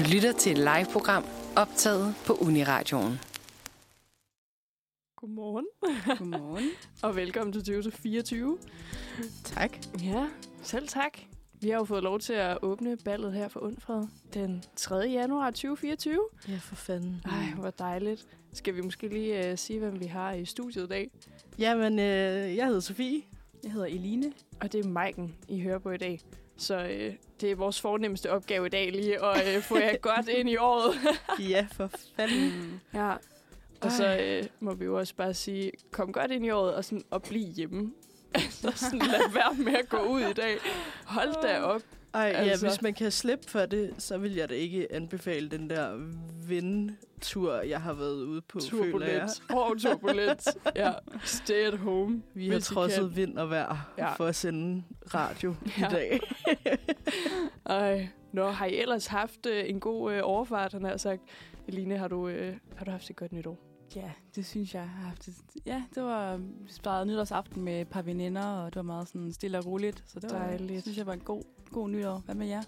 Du lytter til et live-program optaget på Uniradioen. Godmorgen, Godmorgen. og velkommen til 2024. Tak. Ja, selv tak. Vi har jo fået lov til at åbne ballet her for Undfred den 3. januar 2024. Ja, for fanden. Ej, hvor dejligt. Skal vi måske lige uh, sige, hvem vi har i studiet i dag? Jamen, øh, jeg hedder Sofie. Jeg hedder Eline. Og det er Maiken, I hører på i dag. Så øh, det er vores fornemmeste opgave i dag lige at øh, få jer godt ind i året. ja, for fanden. ja. Og så øh, må vi jo også bare sige, kom godt ind i året og, sådan, og bliv hjemme. Altså sådan, lad være med at gå ud i dag. Hold da op. Ej, altså. Ja, hvis man kan slippe for det, så vil jeg da ikke anbefale den der vindtur, jeg har været ude på, føler jeg. Turbulent. Hård turbulent. Ja. Stay at home. Vi har trodset vind og vejr Ja. for at sende radio Ja. i dag. Ej. Nå, har I ellers haft øh, en god øh, overfart, han har sagt. Eline, har du, øh, har du haft et godt nytår? Ja, det synes jeg. har haft et, ja, det var vi sparet nytårsaften med et par veninder, og det var meget sådan stille og roligt. Så det var, Dejligt. synes jeg var en god, god nytår. Hvad med jer?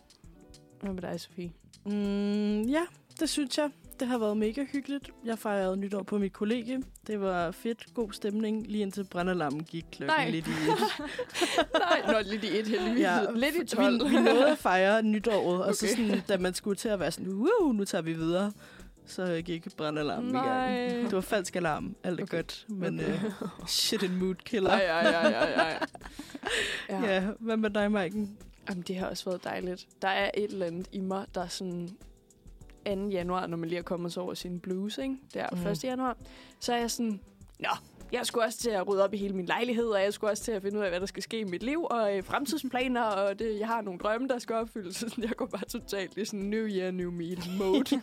Hvad med dig, Sofie? Mm, ja, det synes jeg. Det har været mega hyggeligt. Jeg fejrede nytår på mit kollegie. Det var fedt, god stemning, lige indtil brændalarmen gik klokken Nej. lidt i et. Nej, nå, lidt i et heldigvis. Ja, lidt i 12. Vi, vi nåede at fejre nytåret, okay. og så sådan, da man skulle til at være sådan, wow, nu tager vi videre, så gik brandalarmen i Nej. gang. Det var falsk alarm, alt er Okay. okay. godt, men okay. uh, shit en mood killer. Ej, ej, ej, ej, ej. Ja. Ja, hvad med dig, Maiken? Jamen, det har også været dejligt. Der er et eller andet i mig, der er sådan 2. januar, når man lige er kommet så over sin blues, ikke? Det er Mm. 1. januar. Så er jeg sådan, nå, jeg skulle også til at rydde op i hele min lejlighed, og jeg skulle også til at finde ud af, hvad der skal ske i mit liv, og øh, fremtidsplaner, og det, jeg har nogle drømme, der skal opfyldes. Så jeg går bare totalt i sådan New Year, New Me mode.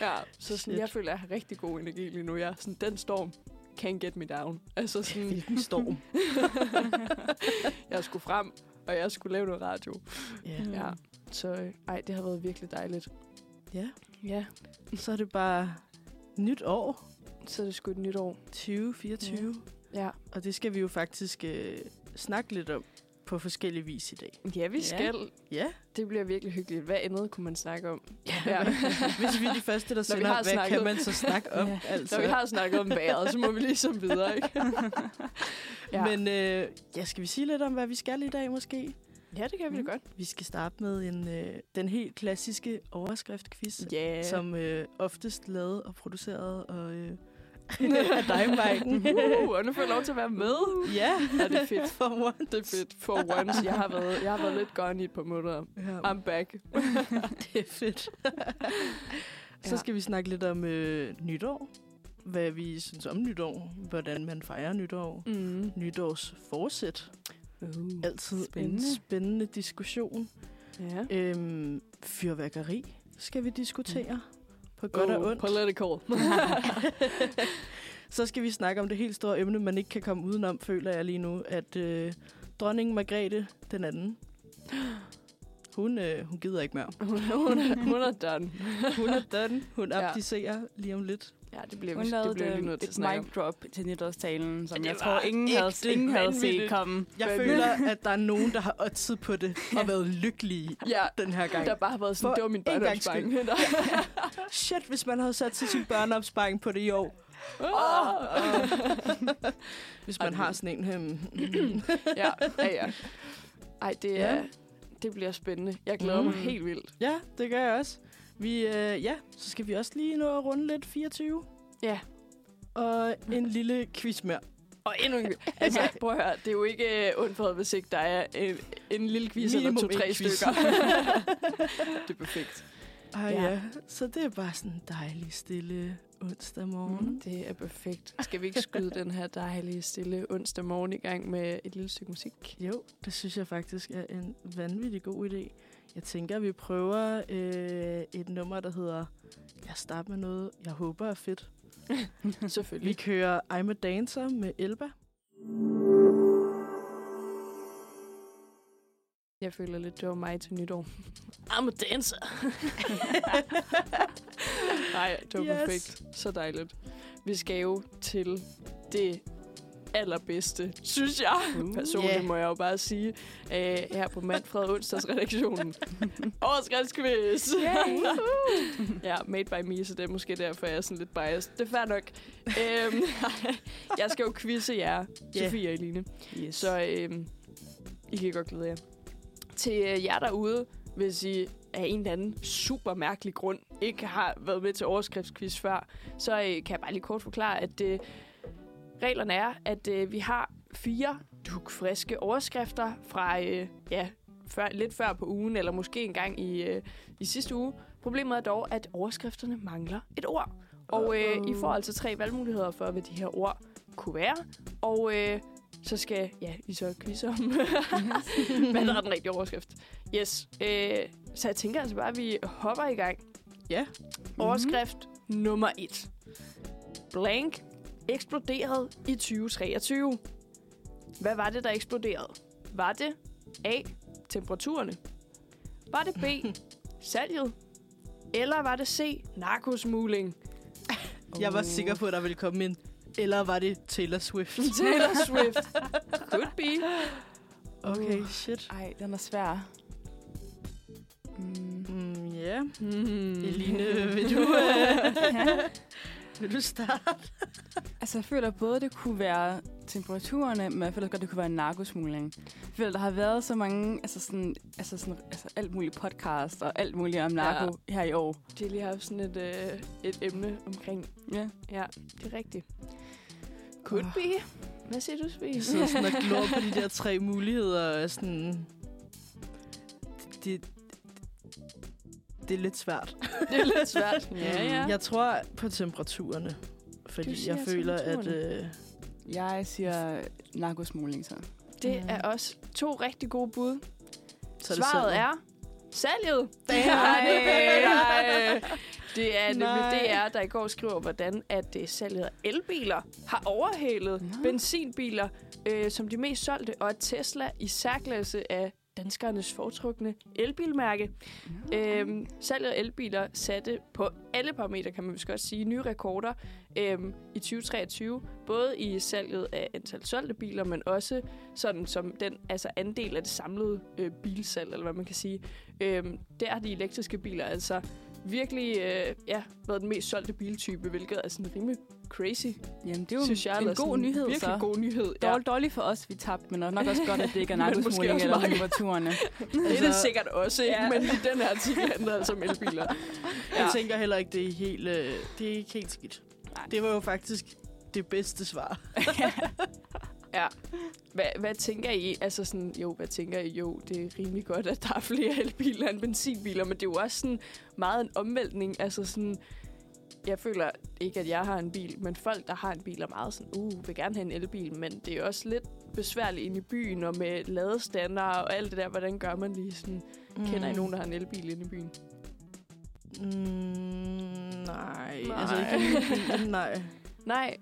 ja, så sådan, Shit. jeg føler, jeg har rigtig god energi lige nu. Jeg er sådan, den storm can't get me down. Altså sådan, Hvilken storm. jeg skulle frem, og jeg skulle lave noget radio. ja. Mm. Ja, så øh, ej, det har været virkelig dejligt. ja, Ja, så er det bare nyt år, så er det sgu et nyt år. 2024, ja. Ja, og det skal vi jo faktisk øh, snakke lidt om på forskellige vis i dag. ja vi skal. Ja, Det bliver virkelig hyggeligt. Hvad andet kunne man snakke om? ja. Ja. hvis vi er de første, der sender, hvad snakket- kan man så snakke om? Ja. Altså. Når vi har snakket om vejret, så må vi ligesom videre, ikke? ja. Men øh, ja, skal vi sige lidt om, hvad vi skal i dag måske? ja, det kan vi da godt. Vi skal starte med en, øh, den helt klassiske overskrift-quiz, yeah. som øh, oftest lavet og produceret og, øh, af dig, Maiken. Uh, og nu får jeg lov til at være med. ja, Ja, det er fedt. for one. Det er fedt. For once. Jeg har været, jeg har været lidt gone i et par måneder. Ja, I'm back. det er fedt. så skal vi snakke lidt om øh, nytår. Hvad vi synes om nytår. Hvordan man fejrer nytår. Mm. Nytårsforsæt. Uh. Altid Spændende. en spændende diskussion. Ja. Øhm, fyrværkeri skal vi diskutere. På godt og Oh, ondt. Political. Så skal vi snakke om det helt store emne, man ikke kan komme udenom, føler jeg lige nu, at øh, dronning Margrethe den anden, hun, øh, hun gider ikke mere. hun, hun, er- hun er done. Hun er done. Hun Ja. abdicerer lige om lidt. Ja, det bliver, Hun vi, det bliver vi nødt til at et snakke mic drop til nytårstalen, som Det jeg tror, ingen havde, ingen havde set komme. Jeg føler, at der er nogen, der har oddset på det og været lykkelige Ja, den her gang. der bare har været sådan, For det var min børneopsparing. Shit, hvis man havde sat til sin børneopsparing på det i år. Ah. Hvis man har sådan en... Hmm. ja, ja, ja. Ej, det, er, Ja. det bliver spændende. Jeg glæder mig Mm. helt vildt. Ja, det gør jeg også. Vi, øh, ja, så skal vi også lige nå at runde lidt 24. Ja. Og en lille quiz mere. Og endnu en Altså, prøv at høre, det er jo ikke øh, undfået, hvis ikke der er en, en lille quiz eller Minimum to-tre en quiz. stykker. det er perfekt. Ja. ja. ja. Så det er bare sådan en dejlig, stille onsdag morgen. Mm. Det er perfekt. Skal vi ikke skyde den her dejlige, stille onsdag morgen i gang med et lille stykke musik? Jo, det synes jeg faktisk er en vanvittig god idé. Jeg tænker, at vi prøver øh, et nummer, der hedder... Jeg starter med noget, jeg håber er fedt. Vi Selvfølgelig. kører I'm a Dancer med Elba. Jeg føler lidt, det var mig til nytår. I'm a dancer. Nej, det var yes. perfekt. Så dejligt. Vi skal jo til det allerbedste, synes jeg. Uh. Personligt Yeah. må jeg jo bare sige. Øh, her på Manfred Onsdags redaktionen. Overskriftsquiz! ja, made by me, så det er måske derfor, jeg er sådan lidt biased. Det er fair nok. øhm, jeg skal jo quizze jer, Ja. Sofie og Eline. Yes. Så øhm, I kan godt glæde jer. Til øh, jer derude, hvis I af en eller anden super mærkelig grund ikke har været med til overskriftsquiz før, så øh, kan jeg bare lige kort forklare, at øh, reglerne er, at øh, vi har fire dukfriske overskrifter fra øh, ja, før, lidt før på ugen, eller måske en gang i, øh, i sidste uge. Problemet er dog, at overskrifterne mangler et ord. Og øh, I får altså tre valgmuligheder for, hvad de her ord kunne være. Og øh, så skal ja, I så quizze om, hvad der er den rigtige overskrift. Yes. Øh, så jeg tænker altså bare, at vi hopper i gang. Ja. Overskrift mm-hmm. nummer et. Blank eksploderede i 2023. Hvad var det, der eksploderede? Var det A. Temperaturerne? Var det B. Salget? Eller var det C. Narkosmugling? Jeg var sikker på, at der ville komme en. Eller var det Taylor Swift? Taylor Swift. Could be. Okay, Uh. shit. Ej, den er svær. Mm. Mm, ja. Hmm. Eline, vil du, øh, vil du starte? Altså, jeg føler både, det kunne være temperaturerne, men jeg føler også godt, det kunne være en narkosmugling. Jeg føler, der har været så mange, altså sådan, altså sådan, altså alt muligt podcast og alt muligt om narko ja. her i år. De har lige haft sådan et, øh, et emne omkring. Ja. Ja, det er rigtigt. Could Åh. be. Hvad siger du, Sofie? Jeg sidder sådan og glor på de der tre muligheder. Og sådan, det, det er lidt svært. det er lidt svært. ja, ja. Jeg tror på temperaturerne. Fordi siger jeg føler, at... Øh, Jeg siger narkosmugling, så. Det er også to rigtig gode bud. så er det Svaret salget. er salget. Damn. Nej. Det er nemlig Nej. DR, der i går skriver, hvordan at øh, salget af elbiler har overhalet benzinbiler øh, som de mest solgte, og at Tesla i særklasse af danskernes foretrukne elbilmærke. Øhm, salget af elbiler satte på alle parametre, kan man vist godt sige, nye rekorder øhm, i 2023. Både i salget af antal solgte biler, men også sådan som den altså andel af det samlede øh, bilsalg, eller hvad man kan sige. Øhm, der har de elektriske biler altså virkelig øh, ja, været den mest solgte biltype, hvilket er sådan rimelig crazy, Jamen, det er jo synes jeg. en eller god nyhed, virkelig så. god nyhed. Ja. Dårligt, dårligt for os, vi tabte, men nok også godt, at det ikke er narkosmugling eller temperaturerne. Det er det Altså- sikkert også, ikke? Ja. men i den her artikel handler altså om elbiler. Jeg tænker heller ikke, det er helt, øh, det er ikke helt skidt. Nej. Det var jo faktisk det bedste svar. Ja. Hvad, hvad tænker I? Altså sådan, jo, hvad tænker I? Jo, det er rimelig godt, at der er flere elbiler end benzinbiler, men det er jo også sådan meget en omvæltning. Altså sådan, jeg føler ikke, at jeg har en bil, men folk, der har en bil, er meget sådan, uh, vil gerne have en elbil, men det er også lidt besværligt inde i byen, og med ladestander og alt det der, hvordan gør man lige sådan? Mm. Kender I nogen, der har en elbil inde i byen? Mm, nej. Nej. Altså ikke en bil, nej. Nej.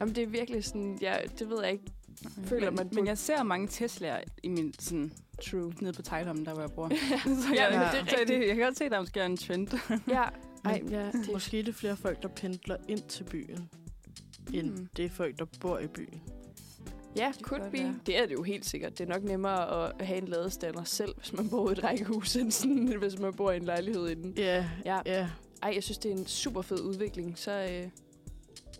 Jamen, det er virkelig sådan, ja, det ved jeg ikke. Føler men, man men jeg ser mange Tesla'er i min, sådan, True. nede på Tejlholm, der hvor jeg bor. Ja, så ja, jeg, men Ja. det er så rigtigt. det, jeg kan godt se, at der måske er en trend. Ja. Ej, ja, det Måske er det flere folk, der pendler ind til byen, end Mm. det er folk, der bor i byen. Ja, kan could be. være. Det er det jo helt sikkert. Det er nok nemmere at have en ladestander selv, hvis man bor i et rækkehus, end sådan, hvis man bor i en lejlighed inden. Ja, Ja. ja. Ej, jeg synes, det er en super fed udvikling. Så, øh,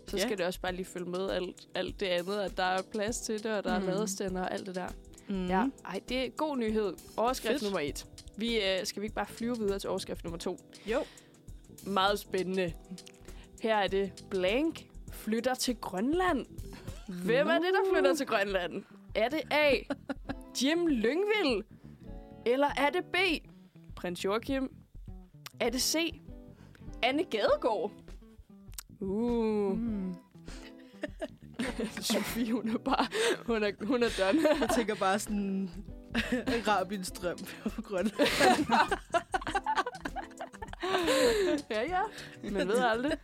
så Ja. skal det også bare lige følge med alt, alt det andet, at der er plads til det, og der Mm. er ladestander og alt det der. Mm. Ja, ej, det er god nyhed. Overskrift Fedt. nummer et. Vi, øh, skal vi ikke bare flyve videre til overskrift nummer to? Jo. Meget spændende. Her er det blank flytter til Grønland. Hvem er det, der flytter til Grønland? Er det A. Jim Lyngvild? Eller er det B. Prins Joachim? Er det C. Anne Gadegaard? Uh, Mm. Sofie, hun er bare, hun er, hun er done. Jeg tænker bare sådan Arabiens strøm på Grønland. ja, ja. Man ved aldrig.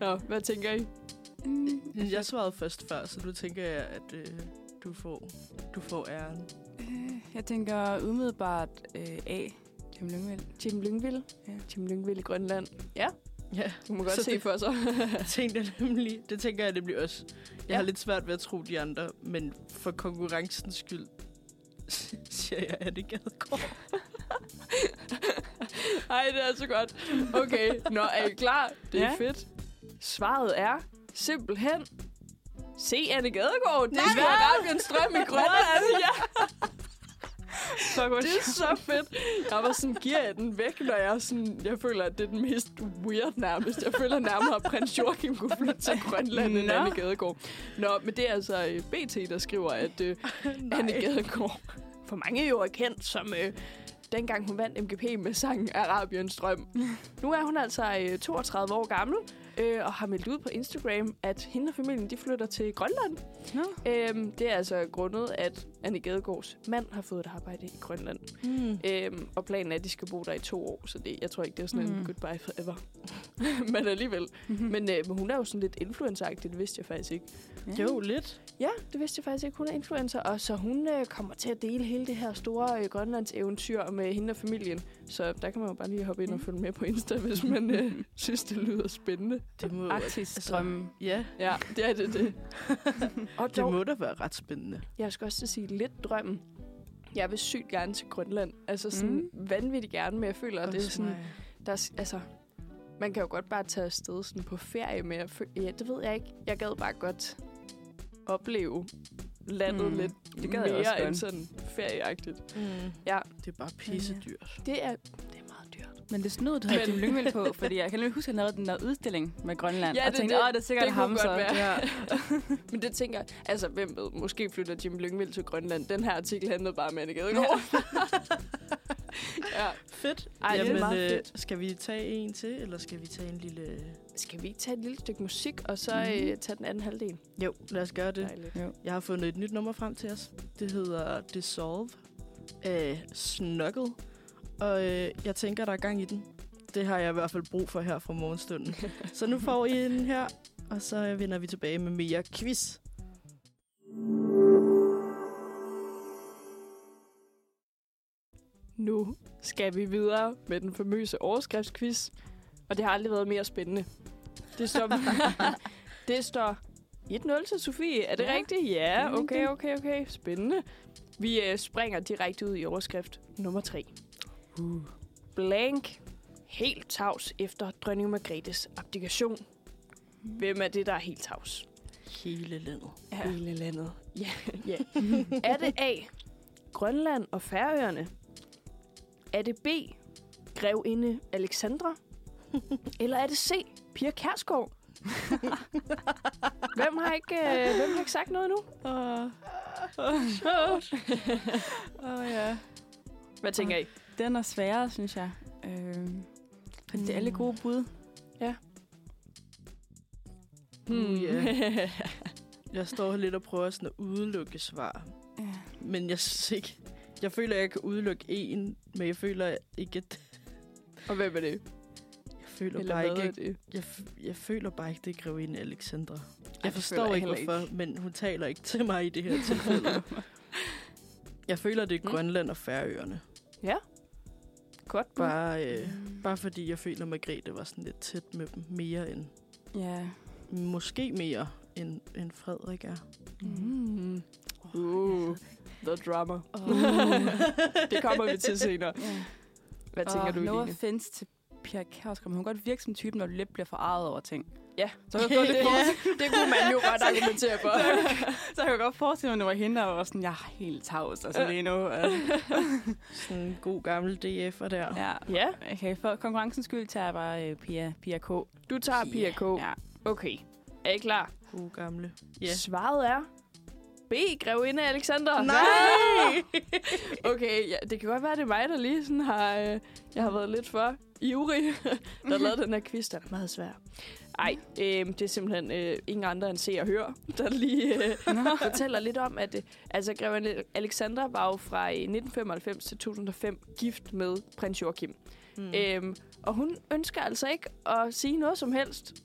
Nå, hvad tænker I? Mm. Jeg svarede først før, så nu tænker jeg, at øh, du, får, du får æren. Øh, Jeg tænker umiddelbart øh, A. Jim Lyngvild. Jim Lyngvild? Ja. Jim Lyngvild i Grønland. Ja, Ja, Du må godt Så se det- for sig. det tænkte jeg nemlig. Det tænker jeg, det bliver også. Jeg Ja. har lidt svært ved at tro de andre, men for konkurrencens skyld siger jeg, at det Gadegaard. Ej, det er så godt. Okay, nå, er I klar? Det er Ja. fedt. Svaret er simpelthen... Se Anne Gadegaard. Det er Arabian Strøm i Grønland. Ja, Så godt. det er så fedt. Jeg var sådan, giver jeg den væk, når jeg, sådan, jeg føler, at det er den mest weird nærmest. Jeg føler nærmere, at prins Joachim kunne flytte til Grønland end Nå. Anne Gadegaard. Nå, men det er altså øh, BT, der skriver, at øh, Anne Gadegaard for mange jo er kendt som øh, dengang hun vandt MGP med sangen Arabiens Drøm. nu er hun altså øh, 32 år gammel øh, og har meldt ud på Instagram, at hende og familien de flytter til Grønland. Nå. Øhm, det er altså grundet, at Anne Gadegaards mand har fået et arbejde i Grønland. Mm. Øhm, og planen er, at de skal bo der i to år, så det, jeg tror ikke, det er sådan mm. en goodbye forever. men alligevel. Men, øh, men hun er jo sådan lidt influencer det vidste jeg faktisk ikke. Jo, lidt. Ja, det vidste jeg faktisk ikke. Hun er influencer, og så hun øh, kommer til at dele hele det her store øh, Grønlands eventyr med hende og familien. Så der kan man jo bare lige hoppe ind og Mm. følge med på Insta, hvis man øh, synes, det lyder spændende. Det må, Arktisk strøm. Ja, Ja, det er det. det. og det dog, må da være ret spændende. jeg skal også sige lidt drømmen. Jeg vil sygt gerne til Grønland. Altså sådan Mm. vanvittigt gerne, men jeg føler, at det er sådan... Der er, altså, man kan jo godt bare tage afsted sådan på ferie med. Ja, det ved jeg ikke. Jeg gad bare godt opleve landet Mm. lidt Det gad jeg også mere end sådan ferieagtigt. Mm. Ja. Det er bare pisse dyrt. Det er, det. Men det snød, du havde Men- Jim Lyngvild på, fordi jeg kan nemlig huske, at han lavede den der udstilling med Grønland. Ja, og det- tænkte, det- åh, det er sikkert det ham så. Ja. Men det tænker jeg, altså hvem ved, måske flytter Jim Lyngvild til Grønland. Den her artikel handlede bare om Anne Gadegaard. ja. Fedt. Ej, det er Jamen, meget øh, fedt. Skal vi tage en til, eller skal vi tage en lille... Skal vi ikke tage et lille stykke musik, og så øh, tage den anden halvdel? Jo, lad os gøre det. Dejligt. Jo. Jeg har fundet et nyt nummer frem til os. Det hedder Dissolve af Snuggle. Og øh, jeg tænker, der er gang i den. Det har jeg i hvert fald brug for her fra morgenstunden. så nu får I den her, og så vender vi tilbage med mere quiz. Nu skal vi videre med den famøse overskriftsquiz. Og det har aldrig været mere spændende. Det står, det står 1-0 til Sofie. Er det Ja. rigtigt? Ja, okay, okay, okay. Spændende. Vi øh, springer direkte ud i overskrift nummer 3. Uh. Blank. Helt tavs efter dronning Margrethes abdikation. Hvem er det, der er helt tavs? Hele landet. Ja. Hele landet. Ja. ja. er det A. Grønland og Færøerne? Er det B. Grevinde Alexandra? Eller er det C. Pia Kærsgaard? hvem, har ikke, øh, hvem har ikke sagt noget nu? Åh, oh, ja. Hvad tænker I? Den er sværere, synes jeg. Øh, fordi det er alle Mm. gode bud. Ja. Jeg står lidt og prøver sådan at udelukke svar. Ja. Men jeg synes ikke... Jeg føler, jeg kan udelukke en, men jeg føler ikke, at... Og hvem er det? Jeg føler, Eller bare ikke, det? jeg, jeg føler bare ikke, det er grevinde Alexandra. Jeg føler forstår jeg ikke, hvorfor, men hun taler ikke til mig i det her tilfælde. jeg føler, det er Mm. Grønland og Færøerne. Godt bud. Bare, øh, bare fordi jeg føler, at Margrethe var sådan lidt tæt med dem. Mere end... Ja. Måske mere end, end Frederik er. Mm. Uh, the drama. Oh. det kommer vi til senere. ja. Hvad tænker og du, no Line? offense til Pia Kærsgaard, men hun kan godt virke som typen, når du lidt bliver forarvet over ting. Ja. Så kan jeg godt, det, det kunne man jo godt argumentere for. så kan jeg godt forestille mig, at det var hende, der var sådan, jeg er helt tavs, altså lige nu. Altså. Sådan en god gammel DF'er der. Ja. Ja, Okay, for konkurrencens skyld tager jeg bare øh, Pia, Pia K. du tager Pia K. Ja. Okay. Er I klar? God gamle. Ja. Svaret er B. Grevinde Alexander. Nej! Okay, ja, det kan godt være, det er mig, der lige sådan har... Øh, jeg har været lidt for ivrig, der lavede den her quiz, der er meget svær. Ej, øh, det er simpelthen øh, ingen andre end Se og Hør, der lige øh, fortæller lidt om, at øh, altså, grevinde Alexander var jo fra øh, 1995 til 2005 gift med prins Joachim. Mm. Mm. Øhm, og hun ønsker altså ikke at sige noget som helst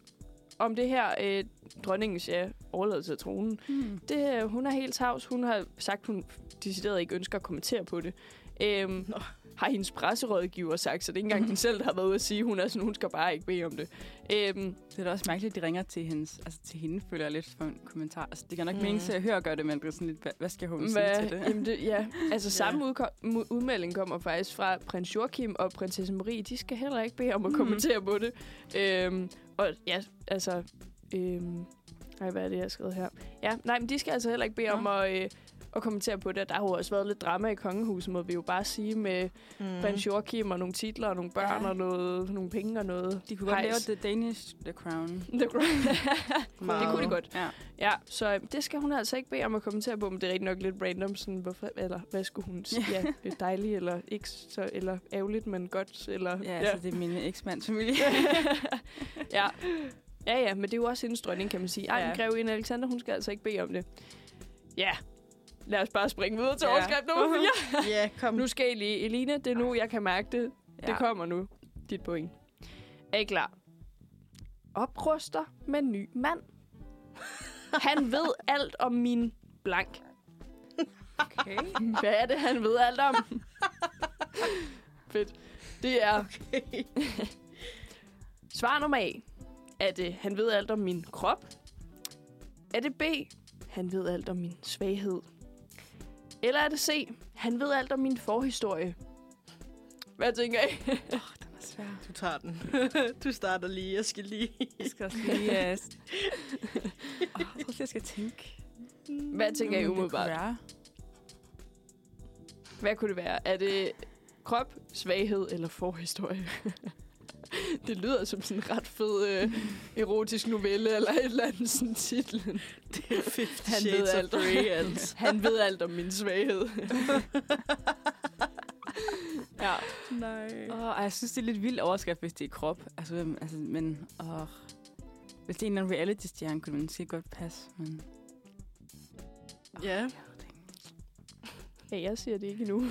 om det her øh, dronningens ja, overladelse af tronen. Hmm. Det, øh, hun er helt tavs. Hun har sagt, hun decideret ikke ønsker at kommentere på det. Øhm. Har hendes presserådgiver sagt, så det er ikke engang hende selv, der har været ude at sige, hun er sådan, hun skal bare ikke bede om det. Øhm, Det er da også mærkeligt, at de ringer til, hendes, altså til hende, føler jeg lidt for en kommentar. Altså, det kan nok Mm. mm. mening til at høre gøre det, men det er sådan lidt, hvad, hvad skal hun sige hvad, til det? jamen det, ja, altså samme mu- udmelding kommer faktisk fra prins Joachim og prinsesse Marie. De skal heller ikke bede om at Mhm. kommentere på det. Øhm, og ja, altså... Øhm, nej, hvad er det, jeg har skrevet her? Ja, nej, men de skal altså heller ikke bede Nå. om at, øh, at kommentere på det. Der har jo også været lidt drama i kongehuset, må vi jo bare sige, med Mm. prins Joachim og nogle titler og nogle børn Ja. og noget, nogle penge og noget. De kunne godt lave hejs. The Danish The Crown. The Crown. det kunne de godt. Ja. Ja, så øh, det skal hun altså ikke bede om at kommentere på, men det er rigtig nok lidt random, sådan, hvorfor, eller hvad skulle hun sige? Ja, det er dejligt, eller ikke så, eller ærgerligt, men godt, eller... Ja, altså, det er min eksmands familie. ja. ja, ja, men det er jo også hendes dronning, kan man sige. Ej, Ja. ja. grevinde Alexander, hun skal altså ikke bede om det. Ja, lad os bare springe videre til Ja. overskrift nummer 4. Ja, kom. Nu skal I lige, Eline, det er nu, jeg kan mærke det. Ja. Det kommer nu, dit point. Er I klar? Opruster med ny mand. Han ved alt om min blank. Okay. Hvad er det, han ved alt om? Fedt. Det er Okay. svar nummer A. Er det, han ved alt om min krop? Er det B, han ved alt om min svaghed? Eller er det C, han ved alt om min forhistorie? Hvad tænker I? Den er svær. Du tager den. du starter lige. Jeg skal lige... Jeg skal også lige... Uh... oh, jeg tror, jeg skal tænke. Hvad tænker I Mm, det umiddelbart? være. Hvad kunne det være? Er det krop, svaghed eller forhistorie? det lyder som sådan en ret fed øh, erotisk novelle eller et eller andet sådan titlen. Det er 50 Han ved Shades of alt om- Grey, altså. Han ved alt om min svaghed. ja. Nej. Oh, jeg synes, det er lidt vild overskrift, hvis det er krop. Altså, hvem- altså men... Oh. Hvis det er en eller anden reality-stjerne, kunne det måske godt passe, men... Ja. ja, jeg siger det ikke endnu.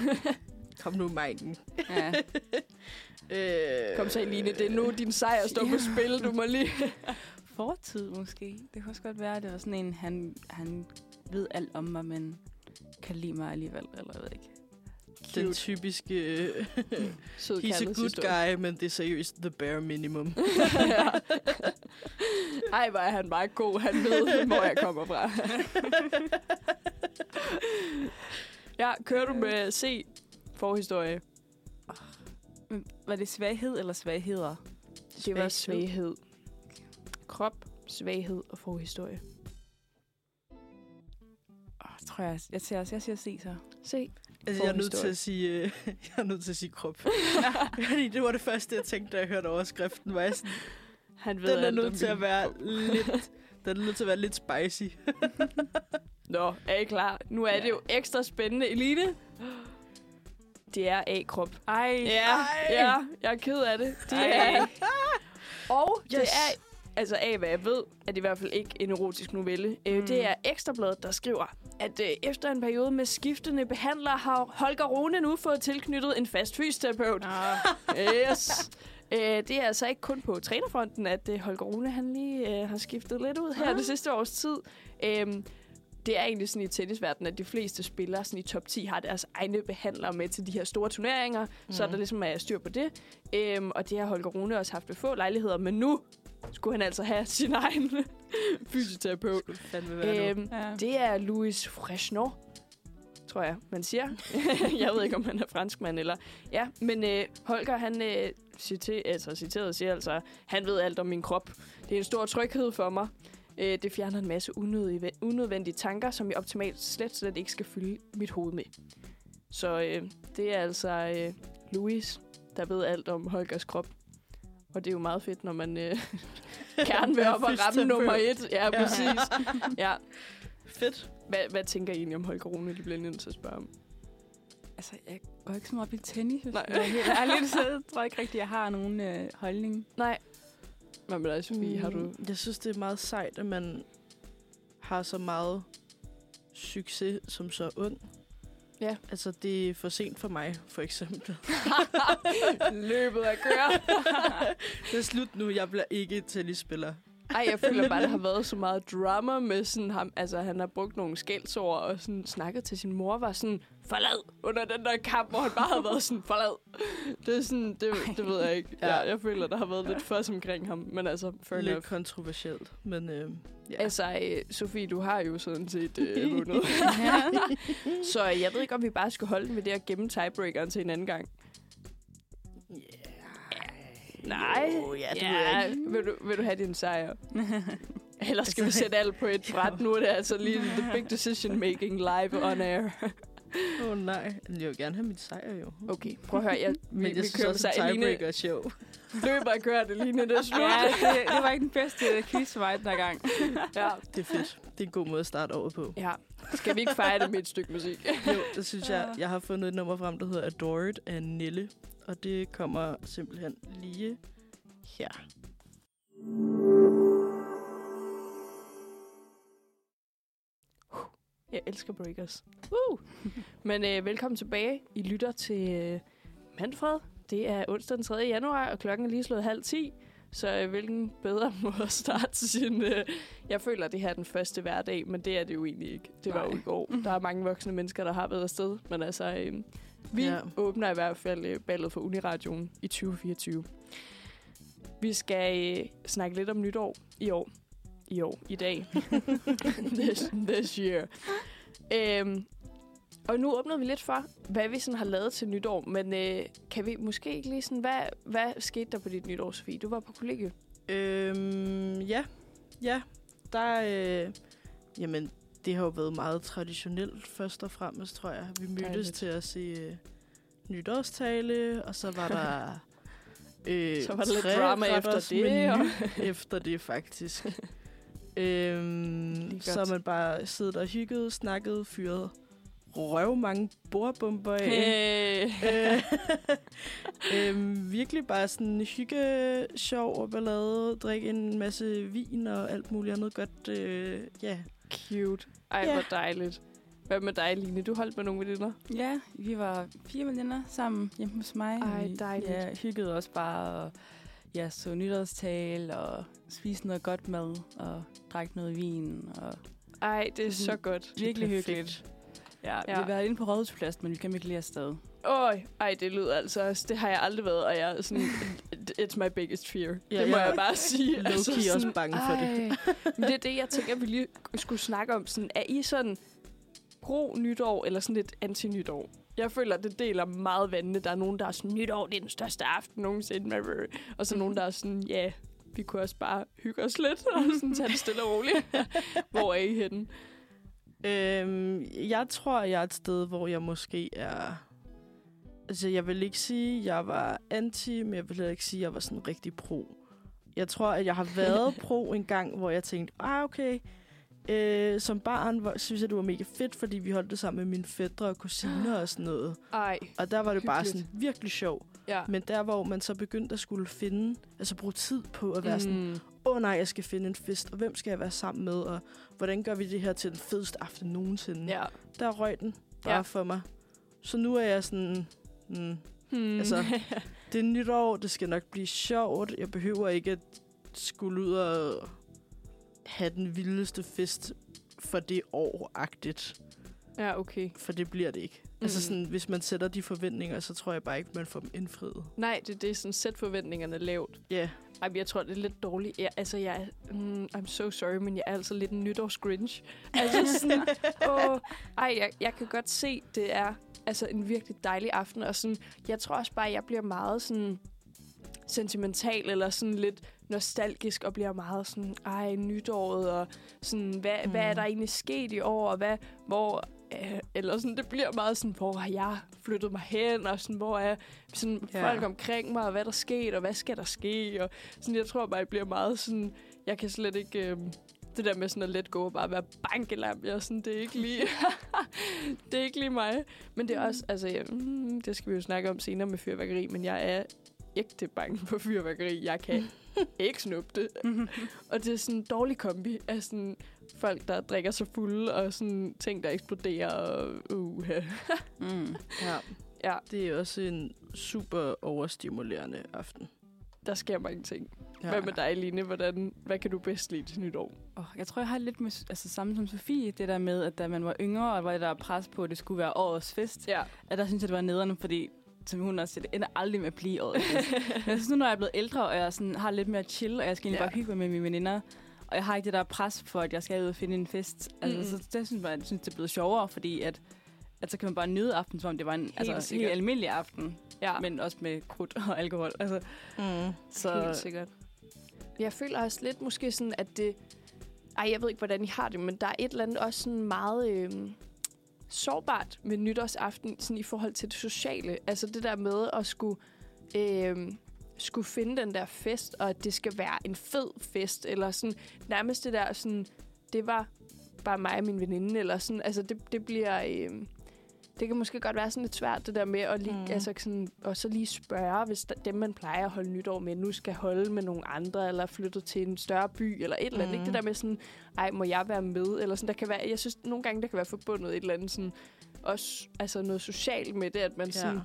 Kom nu, Maiken. Ja. Øh, Kom så, Eline. Det er nu, din sejr står på spil. Du må lige... Fortid måske. Det kunne også godt være, at det var sådan en, han, han ved alt om mig, men kan lide mig alligevel, eller jeg ved ikke. Den typiske... He's a good guy, men det er seriøst the bare minimum. ja. Ej, hvor er han bare god. Han ved, hvor jeg kommer fra. ja, kører du med C, forhistorie? Men var det svaghed eller svagheder? Det var Svaghed. svaghed. Krop, svaghed og forhistorie. Oh, tror jeg, jeg, siger, jeg siger C så. Se. Altså, jeg er nødt til at sige, øh, jeg er nødt til at sige krop. Fordi det var det første, jeg tænkte, da jeg hørte overskriften. Var jeg sådan, Han ved den er nødt til at være krop. lidt... Den er nødt til at være lidt spicy. Nå, er I klar? Nu er Ja. det jo ekstra spændende. Eline? Det er A-krop. Ej. Ja, Ej. ja, jeg er ked af det. Det Ej. er... Og yes. det er, altså af hvad jeg ved, er det i hvert fald ikke en erotisk novelle. Mm. Mm. Det er Ekstrabladet, der skriver, at øh, efter en periode med skiftende behandlere, har Holger Rune nu fået tilknyttet en fast fysioterapeut. Ah. Yes. Øh, det er altså ikke kun på trænerfronten, at øh, Holger Rune han lige øh, har skiftet lidt ud her Ah. det sidste års tid. Øhm, det er egentlig sådan i tennisverdenen, at de fleste spillere sådan i top 10 har deres egne behandlere med til de her store turneringer, mm. så der ligesom er styr på det. Øhm, og det har Holger Rune også haft ved få lejligheder, men nu skulle han altså have sin egen fysioterapeut. Øhm, Ja. det er Louis Fresnor, tror jeg, man siger. jeg ved ikke, om han er franskmand eller... Ja, men øh, Holger, han øh, citer, altså, citeret siger altså, han ved alt om min krop. Det er en stor tryghed for mig. Øh, det fjerner en masse unødige, unødvendige tanker, som jeg optimalt slet, slet ikke skal fylde mit hoved med. Så øh, det er altså øh, Louis, der ved alt om Holgers krop. Og det er jo meget fedt, når man øh, gerne vil op og ramme nummer et. Ja, Ja. præcis. Ja, Fedt. hvad, hvad tænker I egentlig om Holger Rune? Det bliver nødt til at spørge om. Altså, jeg går ikke så meget op i tennis, hvis Nej. jeg er helt ærlig, så jeg tror ikke rigtigt, jeg har nogen øh, holdning. Nej. Hvad med dig, Sofie? Mm. Har du... Mm, Jeg synes, det er meget sejt, at man har så meget succes som så ung. Ja. Altså, det er for sent for mig, for eksempel. Løbet at køre. det er slut nu. Jeg bliver ikke tennisspiller. Ej, jeg føler bare, der har været så meget drama med sådan ham. Altså, han har brugt nogle skældsord og sådan snakket til sin mor, var sådan, forlad, under den der kamp, hvor han bare har været sådan, forlad. Det er sådan, det, det ved jeg ikke. Ja, jeg føler, der har været lidt først omkring ham, men altså, fair Lidt enough. kontroversielt, men øh, ja. Altså, øh, Sofie, du har jo sådan set øh, vundet. Så jeg ved ikke, om vi bare skal holde den ved det at gemme tiebreakeren til en anden gang. Nej. Jo, ja, det ved jeg ikke. Vil du, vil du have din sejr? Eller skal vi sætte alt på et bræt? Nu er det altså lige the big decision making live on air. Åh oh, nej, jeg vil gerne have mit sejr jo. Okay, prøv at høre. Jeg, vi, Men jeg vi synes kører også, at tiebreaker er sjov. løber og kører det, Line. Det er slut. ja, det, det var ikke den bedste quiz for mig den her gang. ja. Det er fedt. Det er en god måde at starte året på. ja. Skal vi ikke fejre det med et stykke musik? Jo, det synes jeg. Jeg har fundet et nummer frem, der hedder Adored af Nille. Og det kommer simpelthen lige her. Jeg elsker breakers. Woo! Men øh, velkommen tilbage. I lytter til øh, Manfred. Det er onsdag den 3. januar, og klokken er lige slået halv 10. Så øh, hvilken bedre måde at starte sin... Øh, jeg føler, at det her er den første hverdag, men det er det jo egentlig ikke. Det var Nej. jo i går. Der er mange voksne mennesker, der har været afsted. Men altså, øh, vi Ja. åbner i hvert fald øh, ballet for Uniradioen i 2024. Vi skal øh, snakke lidt om nytår i år. I år. I dag. this, this year. Øhm, og nu åbner vi lidt for, hvad vi sådan har lavet til nytår. Men øh, kan vi måske ikke lige sådan... Hvad, hvad skete der på dit nytår, Sofie? Du var på kollegiet. Øhm, ja. Ja, der øh, Jamen, det har jo været meget traditionelt først og fremmest, tror jeg. Vi mødtes Dejligt. til at se øh, nytårstale, og så var der... Øh, Så var der lidt drama efter det, og- efter det, faktisk. øhm, så man bare siddet og hygget, snakket, fyret røv mange bordbomber af. Hey. Øh, øhm, virkelig bare sådan hygge, sjov og ballade, drikke en masse vin og alt muligt andet godt. Øh, ja. Cute. Ej, Ja. hvor dejligt. Hvad med dig, Line? Du holdt med nogle veninder? Ja, vi var fire veninder sammen hjemme hos mig. Ej, dejligt. Ja, hyggede os bare og ja, så nytårstal og spiste noget godt mad og drak noget vin. Og Ej, det er så godt. virkelig perfekt. hyggeligt. Ja, ja, Ja. vi har været inde på Rådhuspladsen, men vi kan ikke lige afsted. Øj, ej, det lyder altså også. Det har jeg aldrig været, og jeg er sådan... It's my biggest fear. Ja, det må jeg jeg bare sige. Altså low-key også bange for det. ej. Men det er det, jeg tænker, vi lige skulle snakke om. Sådan, er I sådan pro-nytår, eller sådan lidt anti-nytår? Jeg føler, at det deler meget vandene. Der er nogen, der er sådan, nytår, det er den største aften nogensinde. Og så nogen, der er sådan, ja, vi kunne også bare hygge os lidt, og sådan tage det stille og roligt. Hvor er I henne? Øhm, jeg tror, jeg er et sted, hvor jeg måske er... Altså, jeg vil ikke sige, at jeg var anti, men jeg vil heller ikke sige, at jeg var sådan rigtig pro. Jeg tror, at jeg har været pro en gang, hvor jeg tænkte, ah, okay. Øh, som barn var, synes jeg, det var mega fedt, fordi vi holdt det sammen med mine fædre og kusiner og sådan noget. Ej, Og der var det bare Hyggeligt. sådan virkelig sjov. ja. Men der, hvor man så begyndte at skulle finde, altså bruge tid på at være mm. sådan, åh oh, nej, jeg skal finde en fest, og hvem skal jeg være sammen med, og hvordan gør vi det her til den fedeste aften nogensinde? Ja. Der røg den bare ja. for mig. Så nu er jeg sådan, mm, Hmm. Altså, det er nytår, det skal nok blive sjovt. Jeg behøver ikke at skulle ud og have den vildeste fest for det år-agtigt. ja, okay. For det bliver det ikke. Mm. Altså sådan, hvis man sætter de forventninger, så tror jeg bare ikke, man får dem indfriet. Nej, det, det er sådan, sæt forventningerne lavt. Ja, yeah. Ej, jeg tror, det er lidt dårligt. Jeg, altså, jeg er, mm, I'm so sorry, men jeg er altså lidt en nytårsgrinch. Altså sådan, åh, ej, jeg, jeg kan godt se, det er altså en virkelig dejlig aften. Og sådan, jeg tror også bare, jeg bliver meget sådan sentimental, eller sådan lidt nostalgisk, og bliver meget sådan, ej, nytåret, og sådan, hvad, mm. hvad er Mm. der egentlig sket i år, og hvad, hvor, øh, eller sådan, det bliver meget sådan, hvor har jeg flyttet mig hen, og sådan, hvor er sådan, Ja. folk omkring mig, og hvad der sket, og hvad skal der ske, og sådan, jeg tror bare, jeg bliver meget sådan, jeg kan slet ikke, øh, det der med sådan at let gå og bare være bankelam, jeg sådan, det er ikke lige, det er ikke lige mig. Men det er også, altså, jeg, mm, det skal vi jo snakke om senere med fyrværkeri, men jeg er ægte bange for fyrværkeri. Jeg kan ikke snuppe det. Og det er sådan en dårlig kombi af sådan folk, der drikker sig fulde, og sådan ting, der eksploderer, og uh. Mm. ja. Ja. Det er også en super overstimulerende aften. Der sker mange ting. Ja. Hvad med dig, Line? Hvordan, hvad kan du bedst lide til nytår? Oh, jeg tror, jeg har lidt med, altså, samme som Sofie, det der med, at da man var yngre, og var der pres på, at det skulle være årets fest, Ja. at der synes jeg, det var nederne, fordi som hun også siger, det ender aldrig med at blive årets fest. Men jeg synes nu, når jeg er blevet ældre, og jeg sådan, har lidt mere chill, og jeg skal egentlig Ja. bare hygge med mine veninder, og jeg har ikke det der pres for, at jeg skal ud og finde en fest. Altså, Mm-mm. så det synes jeg, jeg synes, det er blevet sjovere, fordi at, at så kan man bare nyde aftenen, som om det var en helt, altså, sikkert. helt almindelig aften, Ja, men også med krudt og alkohol. Altså, Mm. så, helt sikkert. Jeg føler også lidt måske sådan, at det... Ej, jeg ved ikke, hvordan I har det, men der er et eller andet også sådan meget øh, sårbart med nytårsaften sådan i forhold til det sociale. Altså det der med at skulle, øh, skulle finde den der fest, og at det skal være en fed fest, eller sådan nærmest det der sådan, det var bare mig og min veninde, eller sådan, altså det, det bliver... Øh, det kan måske godt være sådan lidt svært, det der med at lige, Mm. mm. altså sådan, og så lige spørge, hvis der, dem, man plejer at holde nytår med, nu skal holde med nogle andre, eller flytte til en større by, eller et eller andet. Mm. Ikke det der med sådan, ej, må jeg være med? Eller sådan, der kan være, jeg synes, nogle gange, der kan være forbundet et eller andet sådan, også altså noget socialt med det, at man ja. sådan,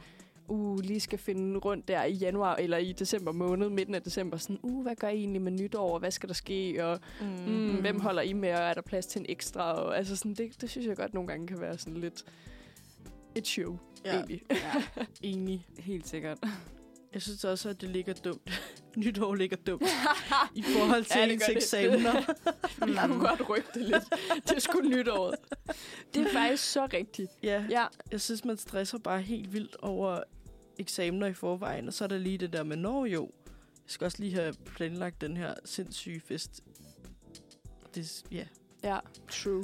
uh, lige skal finde rundt der i januar eller i december måned, midten af december, sådan, uh, hvad gør I egentlig med nytår, og hvad skal der ske, og Mm. mm, hvem holder I med, og er der plads til en ekstra, og altså sådan, det, det synes jeg godt nogle gange kan være sådan lidt et show, ja. Egentlig. ja, enig. helt sikkert. Jeg synes også, at det ligger dumt. Nytår ligger dumt. I forhold til Ja, ens eksamener. Jeg kunne godt rykke det lidt. Det er sgu nytåret. Det er faktisk så rigtigt. ja, Ja, jeg synes, man stresser bare helt vildt over eksamener i forvejen. Og så er der lige det der med, når jo, jeg skal også lige have planlagt den her sindssyge fest. Det, ja, ja, true.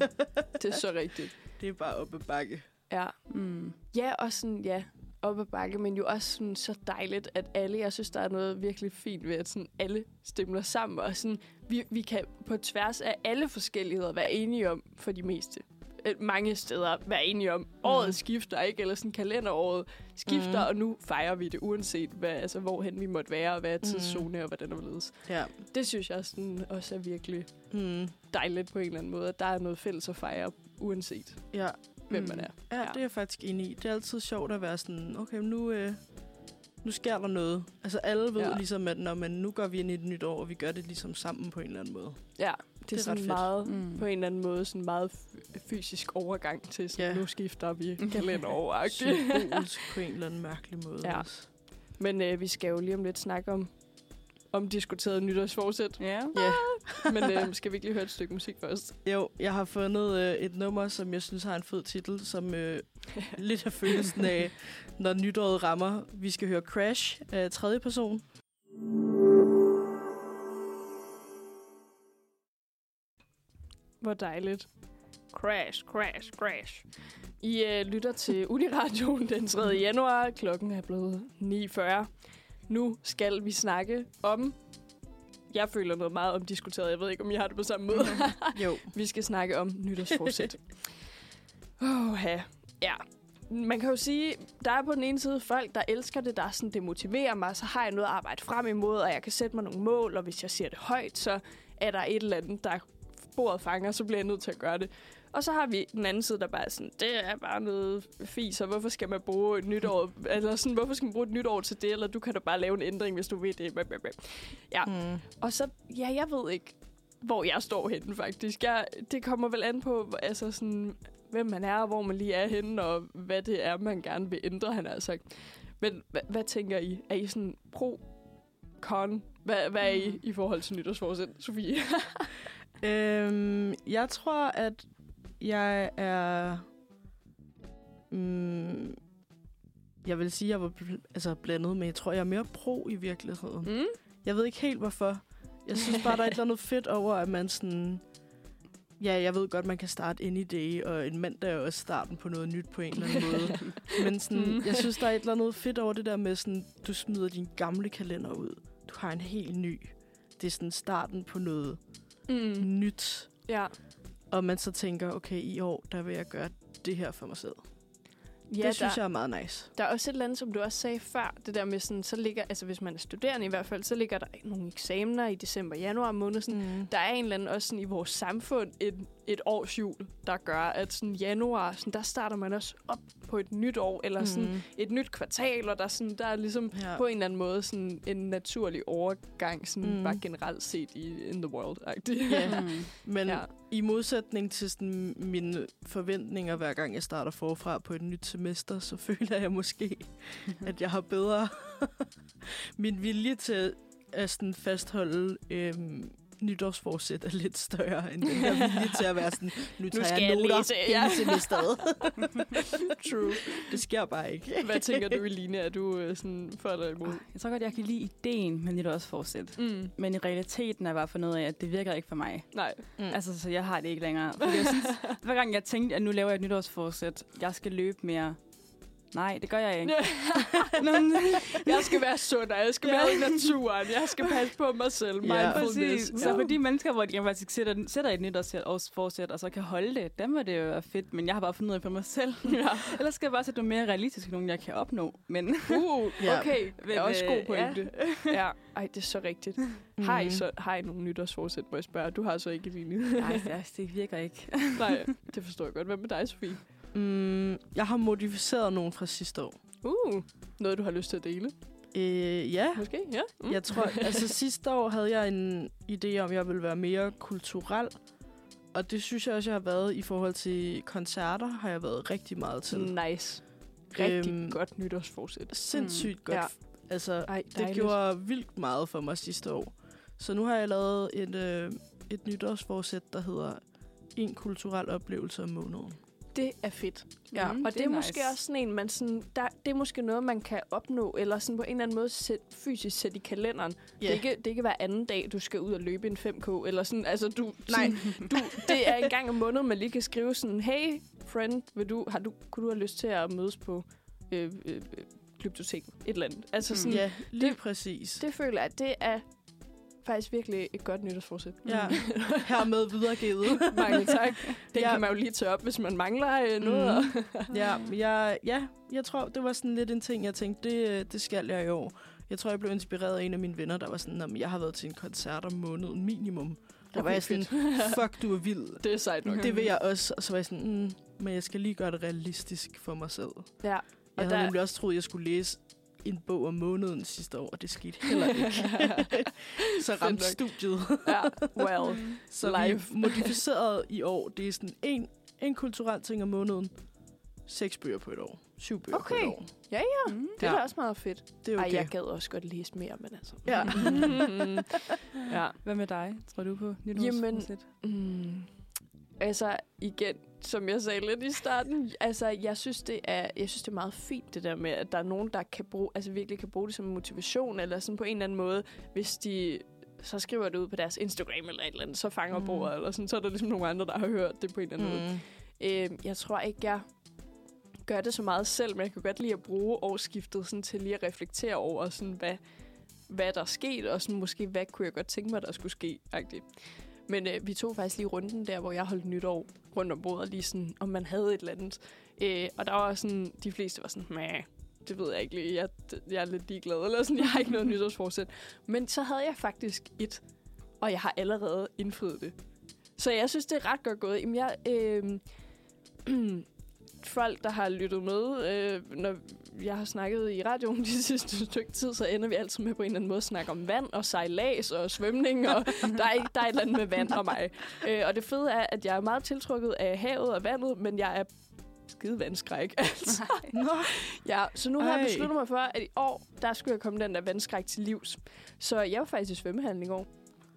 Det er så rigtigt. det er bare op ad bakke. Ja. Mm. Ja, og sådan, ja, op ad bakke, men jo også sådan, så dejligt, at alle, jeg synes, der er noget virkelig fint ved, at sådan, alle stemmer sammen, og sådan, vi, vi kan på tværs af alle forskelligheder være enige om, for de meste, øh, mange steder, være enige om, året skifter, ikke? Eller sådan kalenderåret skifter, Mhm. og nu fejrer vi det, uanset hvad, altså, hvorhen vi måtte være, og hvad er tidszone, og hvordan det ledes. Ja. Det synes jeg sådan, også er virkelig Mm. dejligt på en eller anden måde, at der er noget fælles at fejre, uanset Ja. Hvem Mm. man er. Ja, det er jeg faktisk enig i. Det er altid sjovt at være sådan, okay, nu, øh, nu sker der noget. Altså alle ved Ja. ja. ligesom, at når man, nu går vi ind i et nyt år, og vi gør det ligesom sammen på en eller anden måde. Ja, det, Det er er sådan ret fedt. meget, Mm. på en eller anden måde, sådan meget fysisk overgang til sådan, Ja. nu skifter vi kalenderår Symbolsk på en eller anden mærkelig måde. Ja. Men øh, vi skal jo lige om lidt snakke om om diskuteret nytårsforsæt. Ja. Ja. Men øh, skal vi ikke lige høre et stykke musik først? Jo, jeg har fundet øh, et nummer, som jeg synes har en fed titel, som øh, lidt har følelsen af, når nytåret rammer. Vi skal høre Crash af tredje person. Hvor dejligt. Crash, crash, crash. I øh, lytter til Uniradioen den 3. januar. Klokken er blevet 9.40. Nu skal vi snakke om... Jeg føler noget meget omdiskuteret. Jeg ved ikke, om I har det på samme måde. Jo. Vi skal snakke om nytårsforsæt. Åh, ja. ja. Man kan jo sige, der er på den ene side folk, der elsker det, der er sådan, det motiverer mig, så har jeg noget at arbejde frem imod, og jeg kan sætte mig nogle mål, og hvis jeg siger det højt, så er der et eller andet, der bordet fanger, så bliver jeg nødt til at gøre det. Og så har vi den anden side, der bare er sådan, det er bare noget fis, og hvorfor skal man bruge et nytår, eller sådan, hvorfor skal man bruge et nytår til det, eller du kan da bare lave en ændring, hvis du vil det. Ja. Mm. Og så, ja, jeg ved ikke, hvor jeg står henne, faktisk. Jeg, det kommer vel an på, altså sådan, hvem man er, og hvor man lige er henne, og hvad det er, man gerne vil ændre, han har sagt. Men hvad, hvad tænker I? Er I sådan pro, con? Hvad, hvad er I i forhold til nytårsforsæt, Sofie? Øhm, jeg tror, at jeg er... Mm, jeg vil sige, at jeg var bl- altså blandet, men jeg tror, jeg er mere pro i virkeligheden. Mm? Jeg ved ikke helt, hvorfor. Jeg synes bare, der er et eller andet fedt over, at man sådan... Ja, jeg ved godt, man kan starte any day, og en mandag er også starten på noget nyt på en eller anden måde. Men sådan, Mm. jeg synes, der er et eller andet fedt over det der med, sådan, du smider din gamle kalender ud. Du har en helt ny. Det er sådan starten på noget Mm. nyt. Ja. Og man så tænker, okay, i år, der vil jeg gøre det her for mig selv. ja det synes der, jeg er meget nice. Der er også et eller andet, som du også sagde før, det der med sådan, så ligger, altså hvis man er studerende i hvert fald, så ligger der nogle eksamener i december, januar måned, sådan, Mm. der er en eller anden også sådan i vores samfund en, et års jul, der gør, at sådan januar, sådan, der starter man også op på et nyt år, eller sådan Mm. et nyt kvartal, og der, er sådan, der er ligesom Ja. på en eller anden måde sådan en naturlig overgang, sådan Mm. bare generelt set i in the world. -agtig. Ja. Mm. Men Ja. ja. i modsætning til sådan mine forventninger, hver gang jeg starter forfra på et nyt semester, så føler jeg måske, at jeg har bedre min vilje til at sådan fastholde øhm, nytårsforsæt er lidt større, end den her vilje til at være sådan, nu tager skal jeg jeg noter læse, ja. semesteret. True. Det sker bare ikke. Hvad tænker du, Eline? Er du øh, sådan for eller imod? Jeg tror godt, jeg kan lide ideen med nytårsforsæt. Mm. Men i realiteten er jeg bare fundet af, at det virker ikke for mig. Nej. Mm. Altså, så jeg har det ikke længere. Fordi jeg synes, hver gang jeg tænkte, at nu laver jeg et nytårsforsæt, jeg skal løbe mere. Nej, det gør jeg ikke. Men- jeg skal være sund, og jeg skal være i naturen. Jeg skal passe på mig selv. Ja. Præcis. Så for de mennesker, hvor de faktisk sætter, sætter et nytårsforsæt, og så kan holde det, dem var det jo fedt. Men jeg har bare fundet ud af for mig selv. Ja. Ellers skal jeg bare sætte nogle mere realistiske, nogle jeg kan opnå. Men Uh, Ja. okay. Det er også god øh, pointe. Ja. ja. Ej, det er så rigtigt. Har I, Mm. så, har I nogle nytårsforsæt, må jeg spørge? Du har så ikke Eline. Nej, det, det virker ikke. Nej, det forstår jeg godt. Hvad med dig, Sofie? Mm, jeg har modificeret nogen fra sidste år. Uh, noget, du har lyst til at dele? Øh, ja, Måske, ja. Mm. Jeg tror, altså sidste år havde jeg en idé om, at jeg ville være mere kulturel. Og det synes jeg også, jeg har været i forhold til koncerter, har jeg været rigtig meget til. Nice. Rigtig Øhm, godt nytårsforsæt. Sindssygt godt. Ja. Altså, Ej, det gjorde vildt meget for mig sidste år. Så nu har jeg lavet et, øh, et nytårsforsæt, der hedder en kulturel oplevelse om måneden. Det er fedt. Ja, Mm, og det, det er, er måske nice. også sådan en, man sådan, der, det er måske noget, man kan opnå, eller sådan på en eller anden måde sæt, fysisk sætte i kalenderen. Yeah. Det, er ikke, det er ikke hver anden dag, du skal ud og løbe en 5K, eller sådan, altså du, Nej. du, det er en gang om måneden, man lige kan skrive sådan, hey friend, vil du, har du, kunne du have lyst til at mødes på øh, øh, øh, et eller andet. Altså sådan, Ja, lige det- præcis. det føler jeg, at det er faktisk virkelig et godt nytårsforsæt. Ja, hermed videregivet. Mange tak. Det Ja. kan man jo lige tage op, hvis man mangler øh, noget. Mm. ja, jeg, ja, jeg tror, det var sådan lidt en ting, jeg tænkte, det, det skal jeg i år. Jeg tror, jeg blev inspireret af en af mine venner, der var sådan, at jeg har været til en koncert om måneden minimum. Der var jeg sådan, fuck, du er vild. Det er sejt nok. Det vil jeg også. Og så var jeg sådan, mm, men jeg skal lige gøre det realistisk for mig selv. Ja. Jeg Og havde der- nemlig også troet, jeg skulle læse en bog om måneden sidste år, og det skete heller ikke. så ramte studiet. ja, well. Så Live. vi modificeret i år. Det er sådan en, en kulturel ting om måneden. Seks bøger på et år. Syv bøger på Okay. et år. Mm. Det er Ja. også meget fedt. Det er Ej, okay. jeg gad også godt læse mere, men altså. Ja. ja. Hvad med dig? Tror du på nytårsforsæt? Mm. Altså, igen, som jeg sagde lidt i starten, altså, jeg synes, det er, jeg synes, det er meget fint, det der med, at der er nogen, der kan bruge, altså virkelig kan bruge det som motivation, eller sådan på en eller anden måde, hvis de så skriver det ud på deres Instagram eller et eller andet, så fanger Mm. bordet, eller sådan, så er der ligesom nogle andre, der har hørt det på en eller anden mm. måde. Øh, jeg tror ikke, jeg gør det så meget selv, men jeg kan godt lide at bruge årsskiftet sådan, til lige at reflektere over, sådan, hvad, hvad der er sket, og sådan, måske, hvad kunne jeg godt tænke mig, der skulle ske. -agtigt. Men øh, vi tog faktisk lige runden der, hvor jeg holdt nytår rundt om bordet, lige sådan, om man havde et eller andet. Øh, og der var sådan, de fleste var sådan, Mæh, det ved jeg ikke lige, jeg, jeg er lidt ligeglad, eller sådan, jeg har ikke noget nytårsforsæt. Men så havde jeg faktisk et, og jeg har allerede indfriet det. Så jeg synes, det er ret godt gået. Jamen, jeg, øh, folk, der har lyttet med, øh, når jeg har snakket i radioen de sidste stykke tid, så ender vi altid med på en eller anden måde at snakke om vand og sejlads og svømning, og der er, ikke, der er et eller andet med vand og mig. Øh, og det fede er, at jeg er meget tiltrukket af havet og vandet, men jeg er skide vandskræk. Altså. Nå, Ja, så nu har jeg besluttet mig for, at i år, der skulle jeg komme den der vandskræk til livs. Så jeg var faktisk i svømmehallen i går.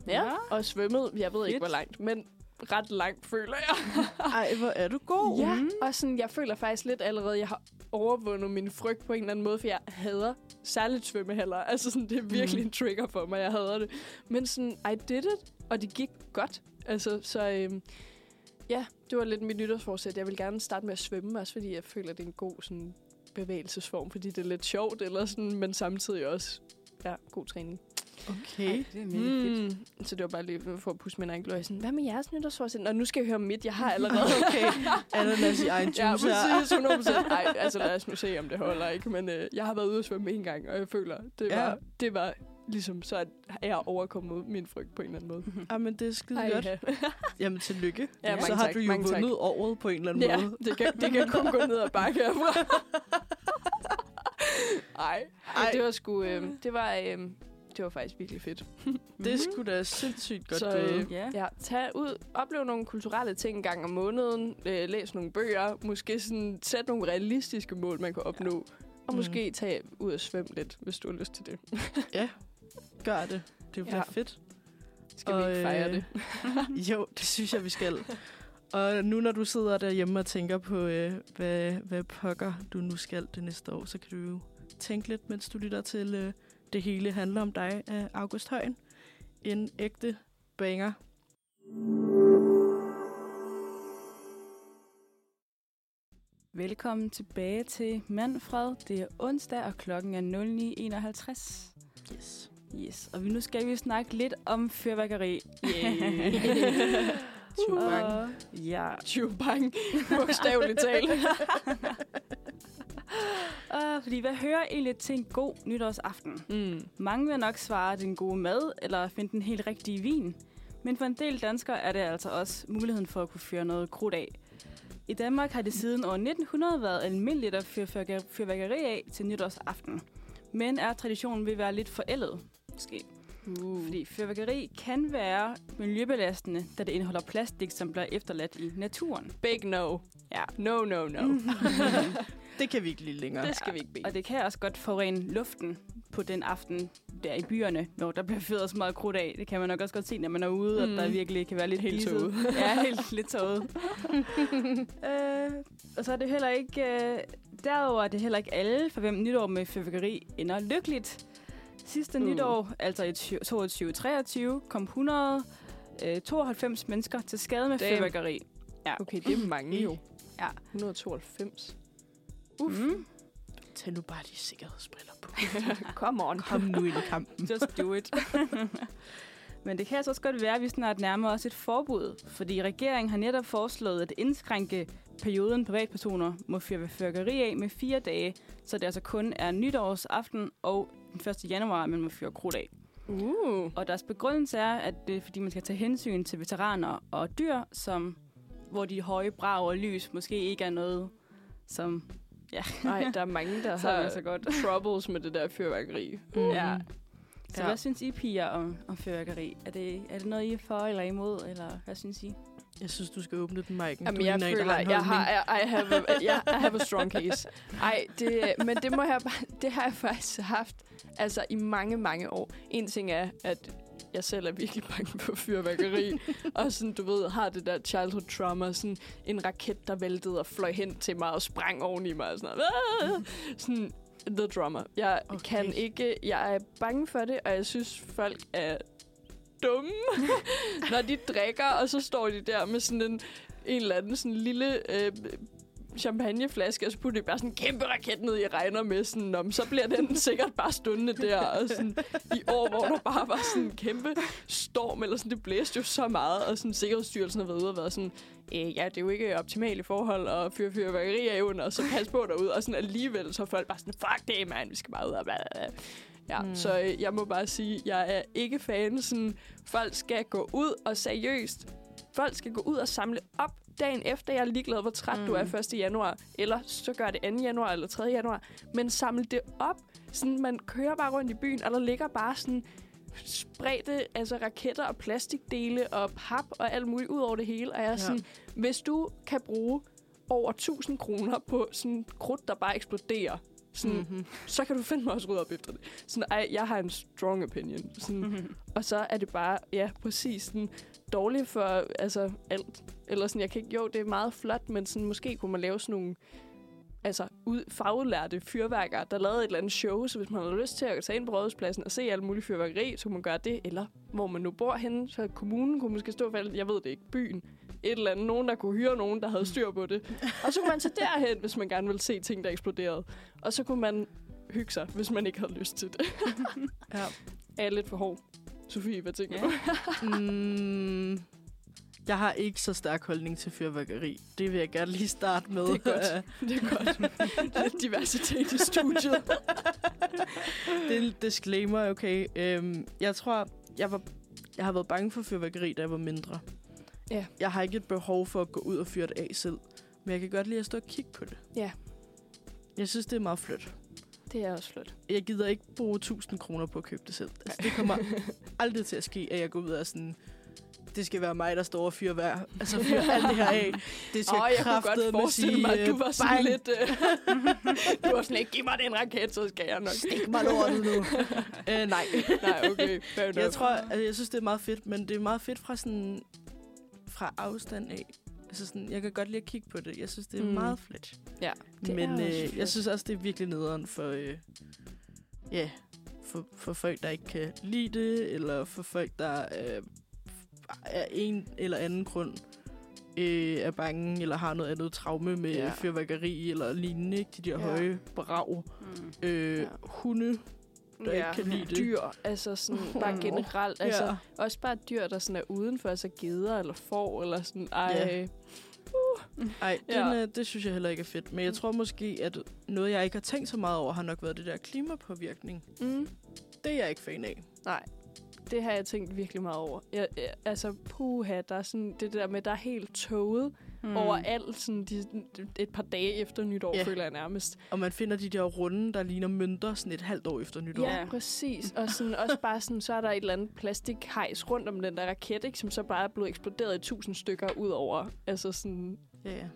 Ja, Ja. og svømmede, jeg ved ikke, Fedt. hvor langt, men ret langt, føler jeg. ej, hvor er du god. Ja, og sådan, jeg føler faktisk lidt allerede, jeg har overvundet min frygt på en eller anden måde, for jeg hader særligt svømmehaller. Altså sådan, det er virkelig Mhm. en trigger for mig, jeg hader det. Men sådan, I did it, og det gik godt. Altså, så øhm, ja, det var lidt mit nytårsforsæt. Jeg vil gerne starte med at svømme, også fordi jeg føler, det er en god sådan, bevægelsesform, fordi det er lidt sjovt, eller sådan, men samtidig også ja, god træning. Okay. Ej, det er mega fedt. Mm. Så det var bare lige for at pusse min egen glorie. Sådan, hvad med jeres nytårsforsæt? Og nu skal jeg høre mit. Jeg har allerede. Okay. Ananas i egen juice Ja, præcis. 100%. Nej, altså lad os nu se, om det holder ikke. Men øh, jeg har været ude at svømme en gang, og jeg føler, det var, Ja. det var ligesom, så er jeg overkommet min frygt på en eller anden måde. Ah, men det er skide Ej, godt. ja. Jamen, tillykke. Ja, så har tak, du jo mange tak. vundet året på en eller anden ja, måde. det kan, det kan kun gå ned ad bakke herfra. Ej, Ej. det var sgu, øh, det var, øh, det var faktisk virkelig fedt. Det er sgu da sindssygt godt Så, øh, Ja. Ja, tag ud, oplev nogle kulturelle ting en gang om måneden, øh, læs nogle bøger, måske sådan, sæt nogle realistiske mål, man kan opnå, og Mhm. måske tage ud og svømme lidt, hvis du har lyst til det. Gør det. Det bliver Ja. fedt. Skal vi Og, ikke fejre øh, det? Jo, det synes jeg, vi skal. Og nu når du sidder derhjemme og tænker på, øh, hvad, hvad pokker du nu skal det næste år, så kan du jo tænke lidt, mens du lytter til øh, Det hele handler om dig af August Højen. En ægte banger. Velkommen tilbage til Manfred. Det er onsdag, og klokken er 09.51. Yes. Yes, og vi, nu skal vi snakke lidt om fyrværkeri. Tjubang. Og- Ja. Tjubang, bogstaveligt talt. Fordi hvad hører egentlig til en god nytårsaften? Mm. Mange vil nok svare den gode mad, eller finde den helt rigtige vin. Men for en del danskere er det altså også muligheden for at kunne fyre noget krudt af. I Danmark har det siden år 1900 været almindeligt at fyre fyrværkeri af til nytårsaften. Men er traditionen ved at være lidt forældet, måske. Uh. Fordi fyrværkeri kan være miljøbelastende, da det indeholder plastik, som bliver efterladt i naturen. Big no. Ja. No, no, no. Det kan vi ikke lige længere. Det skal vi ikke bede. Og det kan også godt forurene luften på den aften der i byerne, når der bliver fyret så meget krudt af. Det kan man nok også godt se, når man er ude, mm. Mm. at der virkelig kan være lidt Helt tåget. ja, helt lidt tåget. øh, og så er det heller ikke... Øh, derudover er det heller ikke alle, for hvem nytår med fyrværkeri ender lykkeligt. Sidste Uh. uh. nytår, altså i 2023, kom 192 mennesker til skade med Damn. fyrværkeri. Ja. Okay, det er mange jo. Ja. 192. Uff. Mm. Tag nu bare de sikkerhedsbriller på. Come on. Kom nu ind i kampen. Just do it. Men det kan altså også godt være, at vi snart nærmer os et forbud, fordi regeringen har netop foreslået at indskrænke perioden privatpersoner må fyre fyrværkeri af med fire dage, så det altså kun er nytårsaften og den 1. januar, man må fyre krudt af. Uh. Og deres begrundelse er, at det er, fordi man skal tage hensyn til veteraner og dyr, som, hvor de høje brag og lys måske ikke er noget, som Nej, der er mange, der er har så godt. troubles med det der fyrværkeri. Mm. Ja. Så Ja. ja. hvad synes I, piger, om, om fyrværkeri? Er det, er det noget, I er for eller imod, eller hvad synes I? Jeg synes, du skal åbne den, Maiken. Jamen, du jeg føler, har en jeg har. I, I, have a, jeg, I have a strong case. Ej, det, men det må jeg bare, det har jeg faktisk haft altså i mange, mange år. En ting er, at jeg selv er virkelig bange for fyrværkeri. og sådan, du ved, har det der childhood trauma. Sådan en raket, der væltede og fløj hen til mig og sprang oven i mig. Og sådan, noget. Ah! sådan the drama. Jeg okay. kan ikke... Jeg er bange for det, og jeg synes, folk er dumme, når de drikker, og så står de der med sådan en, en eller anden sådan lille øh, champagneflaske, og så putter de bare sådan en kæmpe raket ned i regner med, sådan, om, så bliver den sikkert bare stående der, og sådan, i år, hvor der bare var sådan en kæmpe storm, eller sådan, det blæste jo så meget, og sådan, Sikkerhedsstyrelsen har været ude og været sådan, øh, ja, det er jo ikke optimale forhold at fyre fyrværkeri af under, og så pas på derude, og sådan alligevel, så er folk bare sådan, fuck det, mand, vi skal bare ud og bla, bla. Ja, mm. så øh, jeg må bare sige, jeg er ikke fan. Sådan, folk skal gå ud og seriøst. Folk skal gå ud og samle op dagen efter. Jeg er ligeglad, hvor træt mm. du er Mm. 1. januar. Eller så gør det 2. januar eller 3. januar. Men samle det op. Sådan, man kører bare rundt i byen, og der ligger bare sådan spredte altså raketter og plastikdele og pap og alt muligt ud over det hele. Og jeg er Ja. sådan, hvis du kan bruge over 1000 kroner på sådan krudt, der bare eksploderer, sådan, mm. Mhm. så kan du fandme også rydde op efter det. Sådan, ej, jeg har en strong opinion. Sådan, Mm-hmm. og så er det bare, ja, præcis sådan, dårligt for altså, alt. Eller sådan, jeg kan ikke, jo, det er meget flot, men sådan, måske kunne man lave sådan nogle altså, ud, faglærte fyrværkere, der lavede et eller andet show, så hvis man har lyst til at tage ind på rådhuspladsen og se alle mulige fyrværkeri, så kunne man gøre det, eller hvor man nu bor henne, så kommunen kunne måske stå for alt, jeg ved det ikke, byen, et eller andet, nogen, der kunne hyre nogen, der havde styr på det. Og så kunne man tage derhen, hvis man gerne ville se ting, der eksploderede. Og så kunne man hygge sig, hvis man ikke havde lyst til det. Ja. Er jeg lidt for hård? Sofie, hvad tænker Ja. du? Mm, Jeg har ikke så stærk holdning til fyrværkeri. Det vil jeg gerne lige starte med. Det er godt. Det er godt. Lidt diversitet i studiet. det er en disclaimer, okay. Øhm, jeg tror, jeg, var, jeg har været bange for fyrværkeri, da jeg var mindre. Ja. Jeg har ikke et behov for at gå ud og fyre det af selv. Men jeg kan godt lide at stå og kigge på det. Ja. Jeg synes, det er meget flot. Det er også flot. Jeg gider ikke bruge 1000 kroner på at købe det selv. Altså, det kommer aldrig til at ske, at jeg går ud og sådan... Det skal være mig, der står og fyrer hver. Altså fyrer alt det her af. Det skal Åh, jeg kunne godt forestille sige, mig, at du var sådan bang, lidt... Øh, du var sådan lidt, giv mig den raket, så skal jeg nok. Stik mig lortet nu. øh, nej. Nej, okay. Fair Jeg tror, altså, jeg synes, det er meget fedt, men det er meget fedt fra sådan fra afstand af. Altså sådan, jeg kan godt lide at kigge på det. Jeg synes, det er Mm. meget fedt. Ja, det Men øh, jeg synes også, det er virkelig nederen for, øh, ja, for, for folk, der ikke kan lide det, eller for folk, der øh, af en eller anden grund øh, er bange, eller har noget andet traume med Ja. fyrværkeri, eller lignende. Ikke? De der Ja. høje brag. Mm. Øh, ja. Hunde, der ikke kan lide det. Dyr, altså sådan bare Åh, generelt. Altså, ja. Også bare dyr, der sådan er udenfor, altså geder eller får, eller sådan, ej. Ja. Ej, den, Ja. ja. øh, det synes jeg heller ikke er fedt. Men jeg tror måske, at noget, jeg ikke har tænkt så meget over, har nok været det der klimapåvirkning. Mm. Det er jeg ikke fan af. Nej, det har jeg tænkt virkelig meget over. Jeg, jeg, altså, puha, der er sådan det der med, der er helt toget mm. overalt sådan de, et par dage efter nytår, Ja. føler jeg nærmest. Og man finder de der runde, der ligner mønter sådan et halvt år efter nytår. Ja, præcis. Og sådan, også bare sådan, så er der et eller andet plastikhejs rundt om den der raket, ikke, som så bare er blevet eksploderet i tusind stykker ud over altså sådan ja,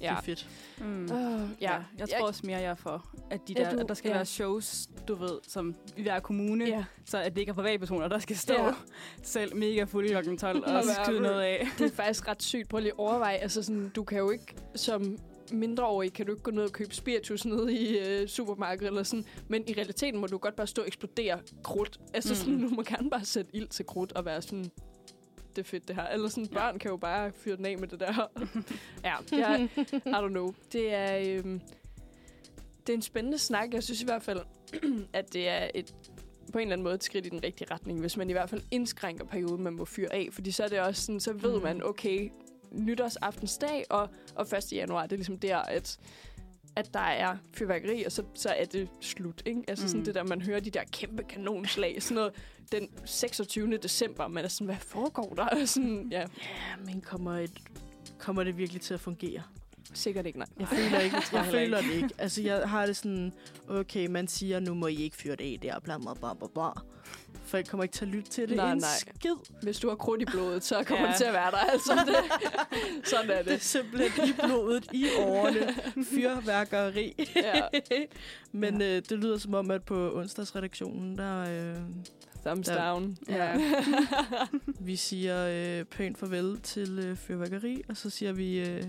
ja. Det er fedt. Mm. Uh, Ja, ja, jeg tror også mere, jeg er for, at, de Er der, du- at der skal ja. være shows, du ved, som i hver kommune, ja, så at det ikke er privatpersoner, der skal stå Ja. selv mega fulde kl. 12 og skyde fuld. noget af. det er faktisk ret sygt. Prøv lige at overveje. Altså sådan, du kan jo ikke som mindreårig kan du ikke gå ned og købe spiritus nede i øh, supermarkedet eller sådan. Men i realiteten må du godt bare stå og eksplodere krudt. Altså sådan, Mm. du må gerne bare sætte ild til krudt og være sådan, det er fedt det her. Eller sådan, børn kan jo bare fyre den af med det der. ja, jeg, I don't know. Det er, øhm, det er en spændende snak. Jeg synes i hvert fald, at det er et på en eller anden måde et skridt i den rigtige retning, hvis man i hvert fald indskrænker perioden, man må fyre af. Fordi så er det også sådan, så ved Mm. man, okay, nytårsaftensdag og, og 1. januar, det er ligesom der, at at der er fyrværkeri, og så, så er det slut. Ikke? Altså mm. sådan det der, man hører de der kæmpe kanonslag, sådan noget den 26. december, man er sådan, hvad foregår der? sådan, ja, Ja, men kommer, et, kommer det virkelig til at fungere? sikkert ikke, nej. Jeg føler ikke, jeg heller føler det ikke. Altså, jeg har det sådan, okay, man siger, nu må I ikke fyre det af der, bla bla bla bla bla. Folk kommer ikke til at lytte til det Nej, en nej. skid. Hvis du har krudt i blodet, så kommer Ja. det til at være der. Altså, det, sådan er Det er det. simpelthen i blodet, i årene. Fyrværkeri. Ja. Men øh, det lyder som om, at på onsdagsredaktionen, der... Øh, Thumbs Der- down. ja. Vi siger øh, pænt farvel til øh, fyrværkeri, og så siger vi øh,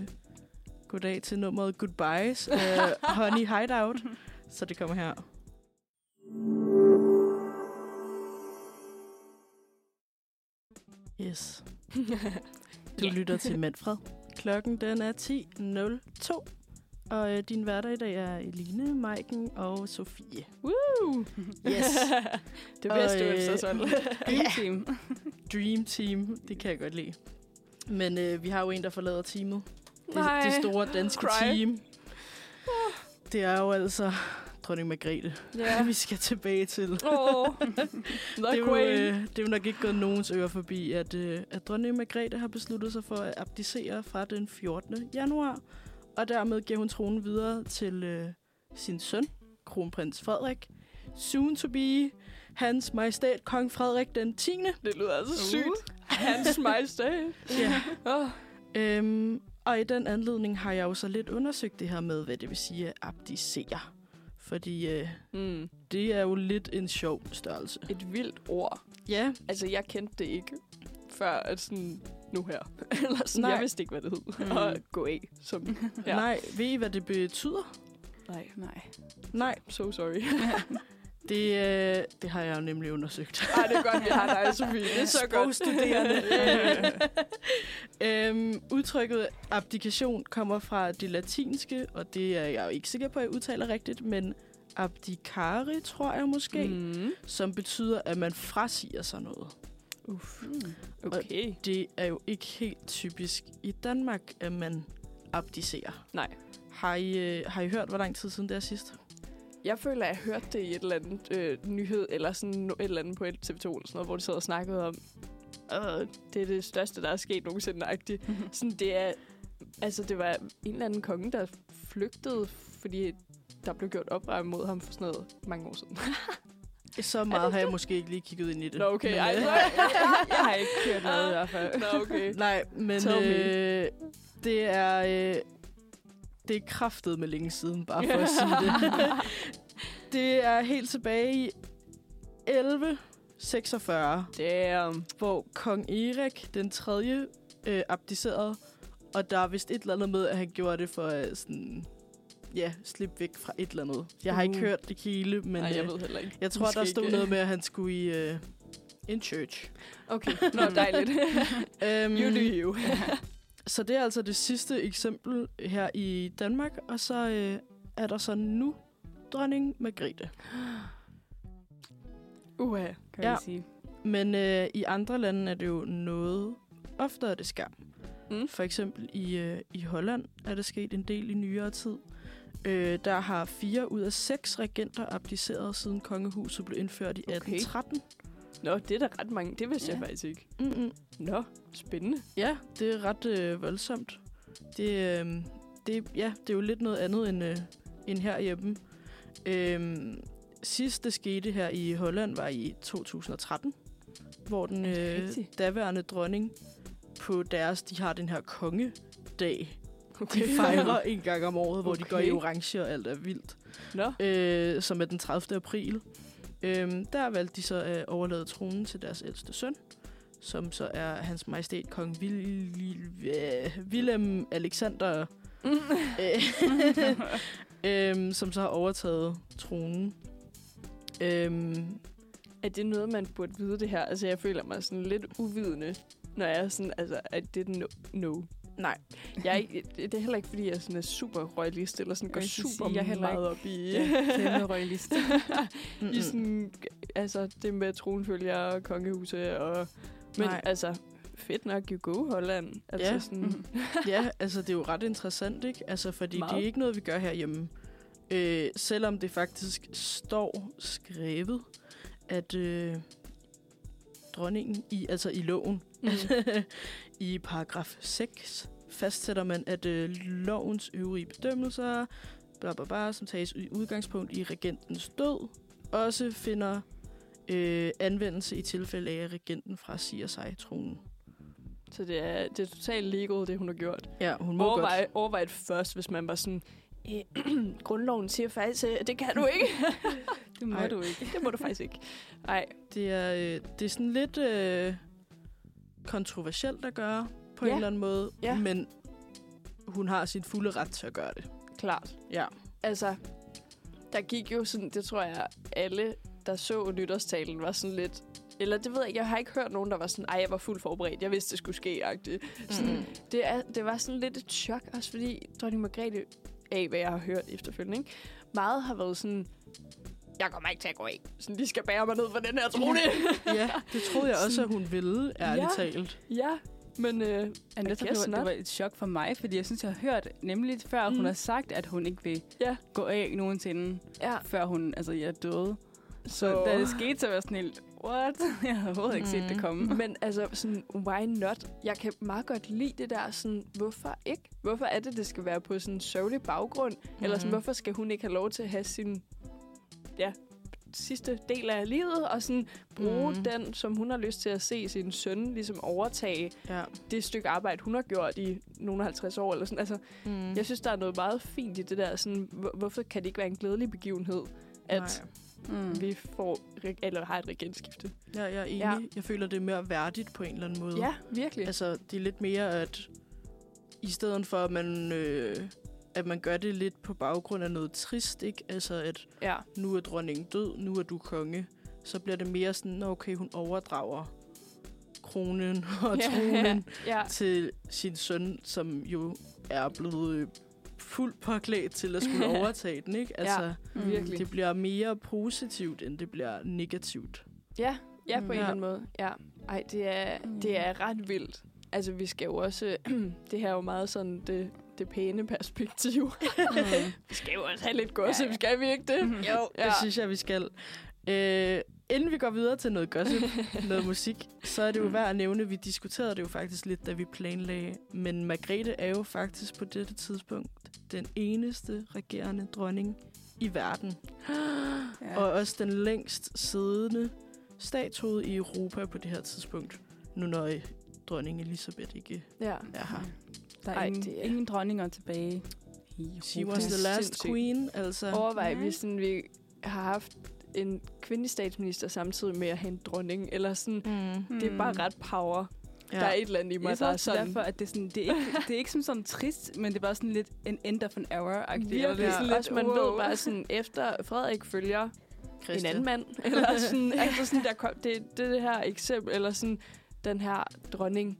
goddag til nummeret Goodbyes af Honey Hideout. Så det kommer her. Yes. Du Ja. lytter til Manfred. Klokken den er 10.02. Og øh, din hverdag i dag er Eline, Maiken og Sofie. Woo! Yes. det bedste øh, onsdagshold. Dream Team. Dream Team, det kan jeg godt lide. Men øh, vi har jo en, der forlader teamet. Det, Nej. det store danske Cry. team. Det er jo altså dronning Margrethe, Ja. vi skal tilbage til. Åh, Det er, jo, øh, det er jo nok ikke gået nogens øre forbi, at, øh, at dronning Margrethe har besluttet sig for at abdicere fra den 14. januar. Og dermed giver hun tronen videre til øh, sin søn, kronprins Frederik. Soon to be hans majestæt, kong Frederik den 10. Det lyder altså Uh. sygt. Hans majestæt. Ja. Oh. Øhm, og i den anledning har jeg jo så lidt undersøgt det her med, hvad det vil sige at abdicere. Fordi øh, Mm. det er jo lidt en sjov størrelse. Et vildt ord. Ja, Altså, jeg kendte det ikke før at sådan nu her. Eller sådan, Nej. jeg vidste ikke, hvad det hed. Mm. Og gå af. Som, ja. Nej, ved I, hvad det betyder? nej, Nej. Nej, so sorry. det, øh, det har jeg jo nemlig undersøgt. Ej, det er godt, vi har dig, Sofie. Det er så godt. Sprogstuderende. øhm, udtrykket abdikation kommer fra det latinske, og det er jeg jo ikke sikker på, at jeg udtaler rigtigt, men abdicare, tror jeg måske, mm. Som betyder, at man frasiger sig noget. Uff. Mm. Okay. Det er jo ikke helt typisk i Danmark, at man abdicerer. Nej. Har I, øh, har I hørt, hvor lang tid siden det er sidst? Jeg føler, at jeg hørte det i et eller andet øh, nyhed, eller sådan et eller andet på TV2, eller sådan noget, hvor de sad og snakkede om, øh, det er det største, der er sket nogensinde, agtigt. Sådan, det er, altså, det var en eller anden konge, der flygtede, fordi der blev gjort oprør mod ham for sådan noget mange år siden. Så meget har jeg måske ikke lige kigget ind i det. Nå, okay. Men, Ej, øh, nej. Jeg har ikke hørt noget i hvert fald. Nå, okay. Nej, men øh, det er øh, det er kraftet med længe siden, bare for at sige det. det er helt tilbage i 1146, Damn. hvor kong Erik den tredje øh, abdicerede, og der er vist et eller andet med, at han gjorde det for at sådan, ja, slippe væk fra et eller andet. Jeg har ikke Uh. hørt det hele, men Nej, jeg øh, ved heller ikke. jeg tror, Måske der stod ikke. noget med, at han skulle i øh, en church. Okay, nå, dejligt. Um, you do you. Så det er altså det sidste eksempel her i Danmark, og så øh, er der så nu dronning Margrethe. Uha. Kan Ja. sige. Men øh, i andre lande er det jo noget oftere det skam. Mm. For eksempel i, øh, i Holland er det sket en del i nyere tid. Øh, der har fire ud af seks regenter abdiceret, siden kongehuset blev indført i Okay. 1813. Nå, det er da ret mange. Det vidste ja. Jeg faktisk ikke. Mm-mm. Nå, spændende. Ja, det er ret øh, voldsomt. Det, øh, det, ja, det er jo lidt noget andet end, øh, end herhjemme. Øh, sidst det skete her i Holland var i 2013, hvor den øh, daværende dronning på deres, de har den her kongedag. Okay. De fejrer en gang om året, hvor okay. de går i orange og alt er vildt. Nå, Øh, som er den 30. april. Øhm, der valgte de så at overlade tronen til deres ældste søn, som så er hans majestæt kong Willem Alexander, øh, øhm, som så har overtaget tronen. Øhm, er det noget, man burde vide det her? Altså, jeg føler mig sådan lidt uvidende, når jeg er sådan, altså, at det er no. no. Nej, Jeg er ikke, det er heller ikke, fordi jeg sådan er super royalist, eller sådan går Jeg super sige, jeg meget op i, kæmpe royalist. I sådan, altså, det med tronfølger og kongehuse, og, men Nej. altså, fedt nok, you go, Holland. Altså, Ja. sådan. Ja, altså det er jo ret interessant, ikke? Altså, fordi Meget. det er ikke noget, vi gør herhjemme. Øh, selvom det faktisk står skrevet, at øh, dronningen i, altså i loven, Mm. i paragraf 6, fastsætter man, at øh, lovens øvrige bedømmelser, bla, bla, bla, som tages i udgangspunkt i regentens død, også finder øh, anvendelse i tilfælde af, at regenten frasiger sig tronen. Så det er, det er totalt legal, det hun har gjort. Ja, hun må Overvej, godt. overvej det først, hvis man var sådan, "Øh, grundloven siger faktisk, øh, det kan du ikke. Det må Ej. du ikke. det må du faktisk ikke. Nej, Det er, øh, det er sådan lidt øh, kontroversielt at gøre på ja. En eller anden måde, Ja. men hun har sin fulde ret til at gøre det. klart. Ja. Altså, der gik jo sådan, det tror jeg, alle, der så nytårstalen, var sådan lidt... Eller det ved jeg, ikke, jeg har ikke hørt nogen, der var sådan, ej, jeg var fuldt forberedt, jeg vidste, det skulle ske, agtigt. Sådan, Mm. det, er, det var sådan lidt et chok, også fordi dronning Margrethe, af hvad jeg har hørt efterfølgende, ikke? meget har været sådan, jeg kommer ikke til at gå af. Sådan, de skal bære mig ned for den her trone. ja, det troede jeg også, at hun ville, ærligt Ja. talt. ja, men øh, Ja, I netop, det, var, det var et chok for mig, fordi jeg synes, jeg har hørt nemlig før, mm. Mm. hun har sagt, at hun ikke vil Ja. gå af nogensinde, ja, før hun altså, jeg er døde. Så så... da det skete, så var jeg sådan helt, what? Jeg havde overhovedet ikke set Mm. det komme. Men altså, sådan, why not? Jeg kan meget godt lide det der, sådan, hvorfor ikke? Hvorfor er det, det skal være på sådan en sørgelig baggrund? Mm. Eller sådan, Mhm. hvorfor skal hun ikke have lov til at have sin, ja, sidste del af livet, og sådan bruge mm. den, som hun har lyst til at se sin søn ligesom overtage Ja. det stykke arbejde, hun har gjort i nogle af 50 år. Eller sådan. Altså, Mm. jeg synes, der er noget meget fint i det der. Sådan, hvor- hvorfor kan det ikke være en glædelig begivenhed, at Nej. Mm. vi får, eller har et regentskifte? Ja, jeg er enig. Ja. Jeg føler, det er mere værdigt på en eller anden måde. Ja, virkelig. Altså, det er lidt mere, at i stedet for, at man, øh, at man gør det lidt på baggrund af noget trist, ikke? Altså, at ja. nu er dronningen død, nu er du konge. Så bliver det mere sådan, "Nå, okay, hun overdrager kronen og tronen ja. til sin søn, som jo er blevet øh, fuldt påklædt til at skulle overtage den, ikke? Altså, Mm. Virkelig. det bliver mere positivt, end det bliver negativt. Ja, ja, på Mm. en eller Ja. anden måde. Ja. Ej, det er, det er ret vildt. Altså, vi skal jo også... det her er jo meget sådan det, det pæne perspektiv. vi skal jo også have lidt gossip, Ja, ja. skal vi ikke det? Mhm. Jo, Ja. det synes jeg, vi skal. Øh, inden vi går videre til noget gossip, noget musik, så er det jo værd at nævne, vi diskuterede det jo faktisk lidt, da vi planlagde, men Margrethe er jo faktisk på dette tidspunkt den eneste regerende dronning i verden. Ja. Og også den længst siddende statue i Europa på det her tidspunkt. Nu når øh, dronning Elisabeth ikke Ja. er her. Der er Ej, ingen, det er- ingen dronninger tilbage. She was Det the last sindssygt. queen, altså. Overvej, hvis sådan, vi har haft en kvindelig statsminister samtidig med at have en dronning, eller sådan, Mm. det er bare ret power. Ja. Der er et eller andet i mig, Jeg der er sådan... derfor, at det er, sådan, det er ikke, det er ikke sådan, sådan trist, men det er bare sådan lidt en end of an hour-agtigt. Virkelig, er sådan ja. også man wow. ved bare sådan, efter Frederik følger Christian. en anden mand, eller sådan, altså sådan, der kom, det, det, det her eksempel, eller sådan, den her dronning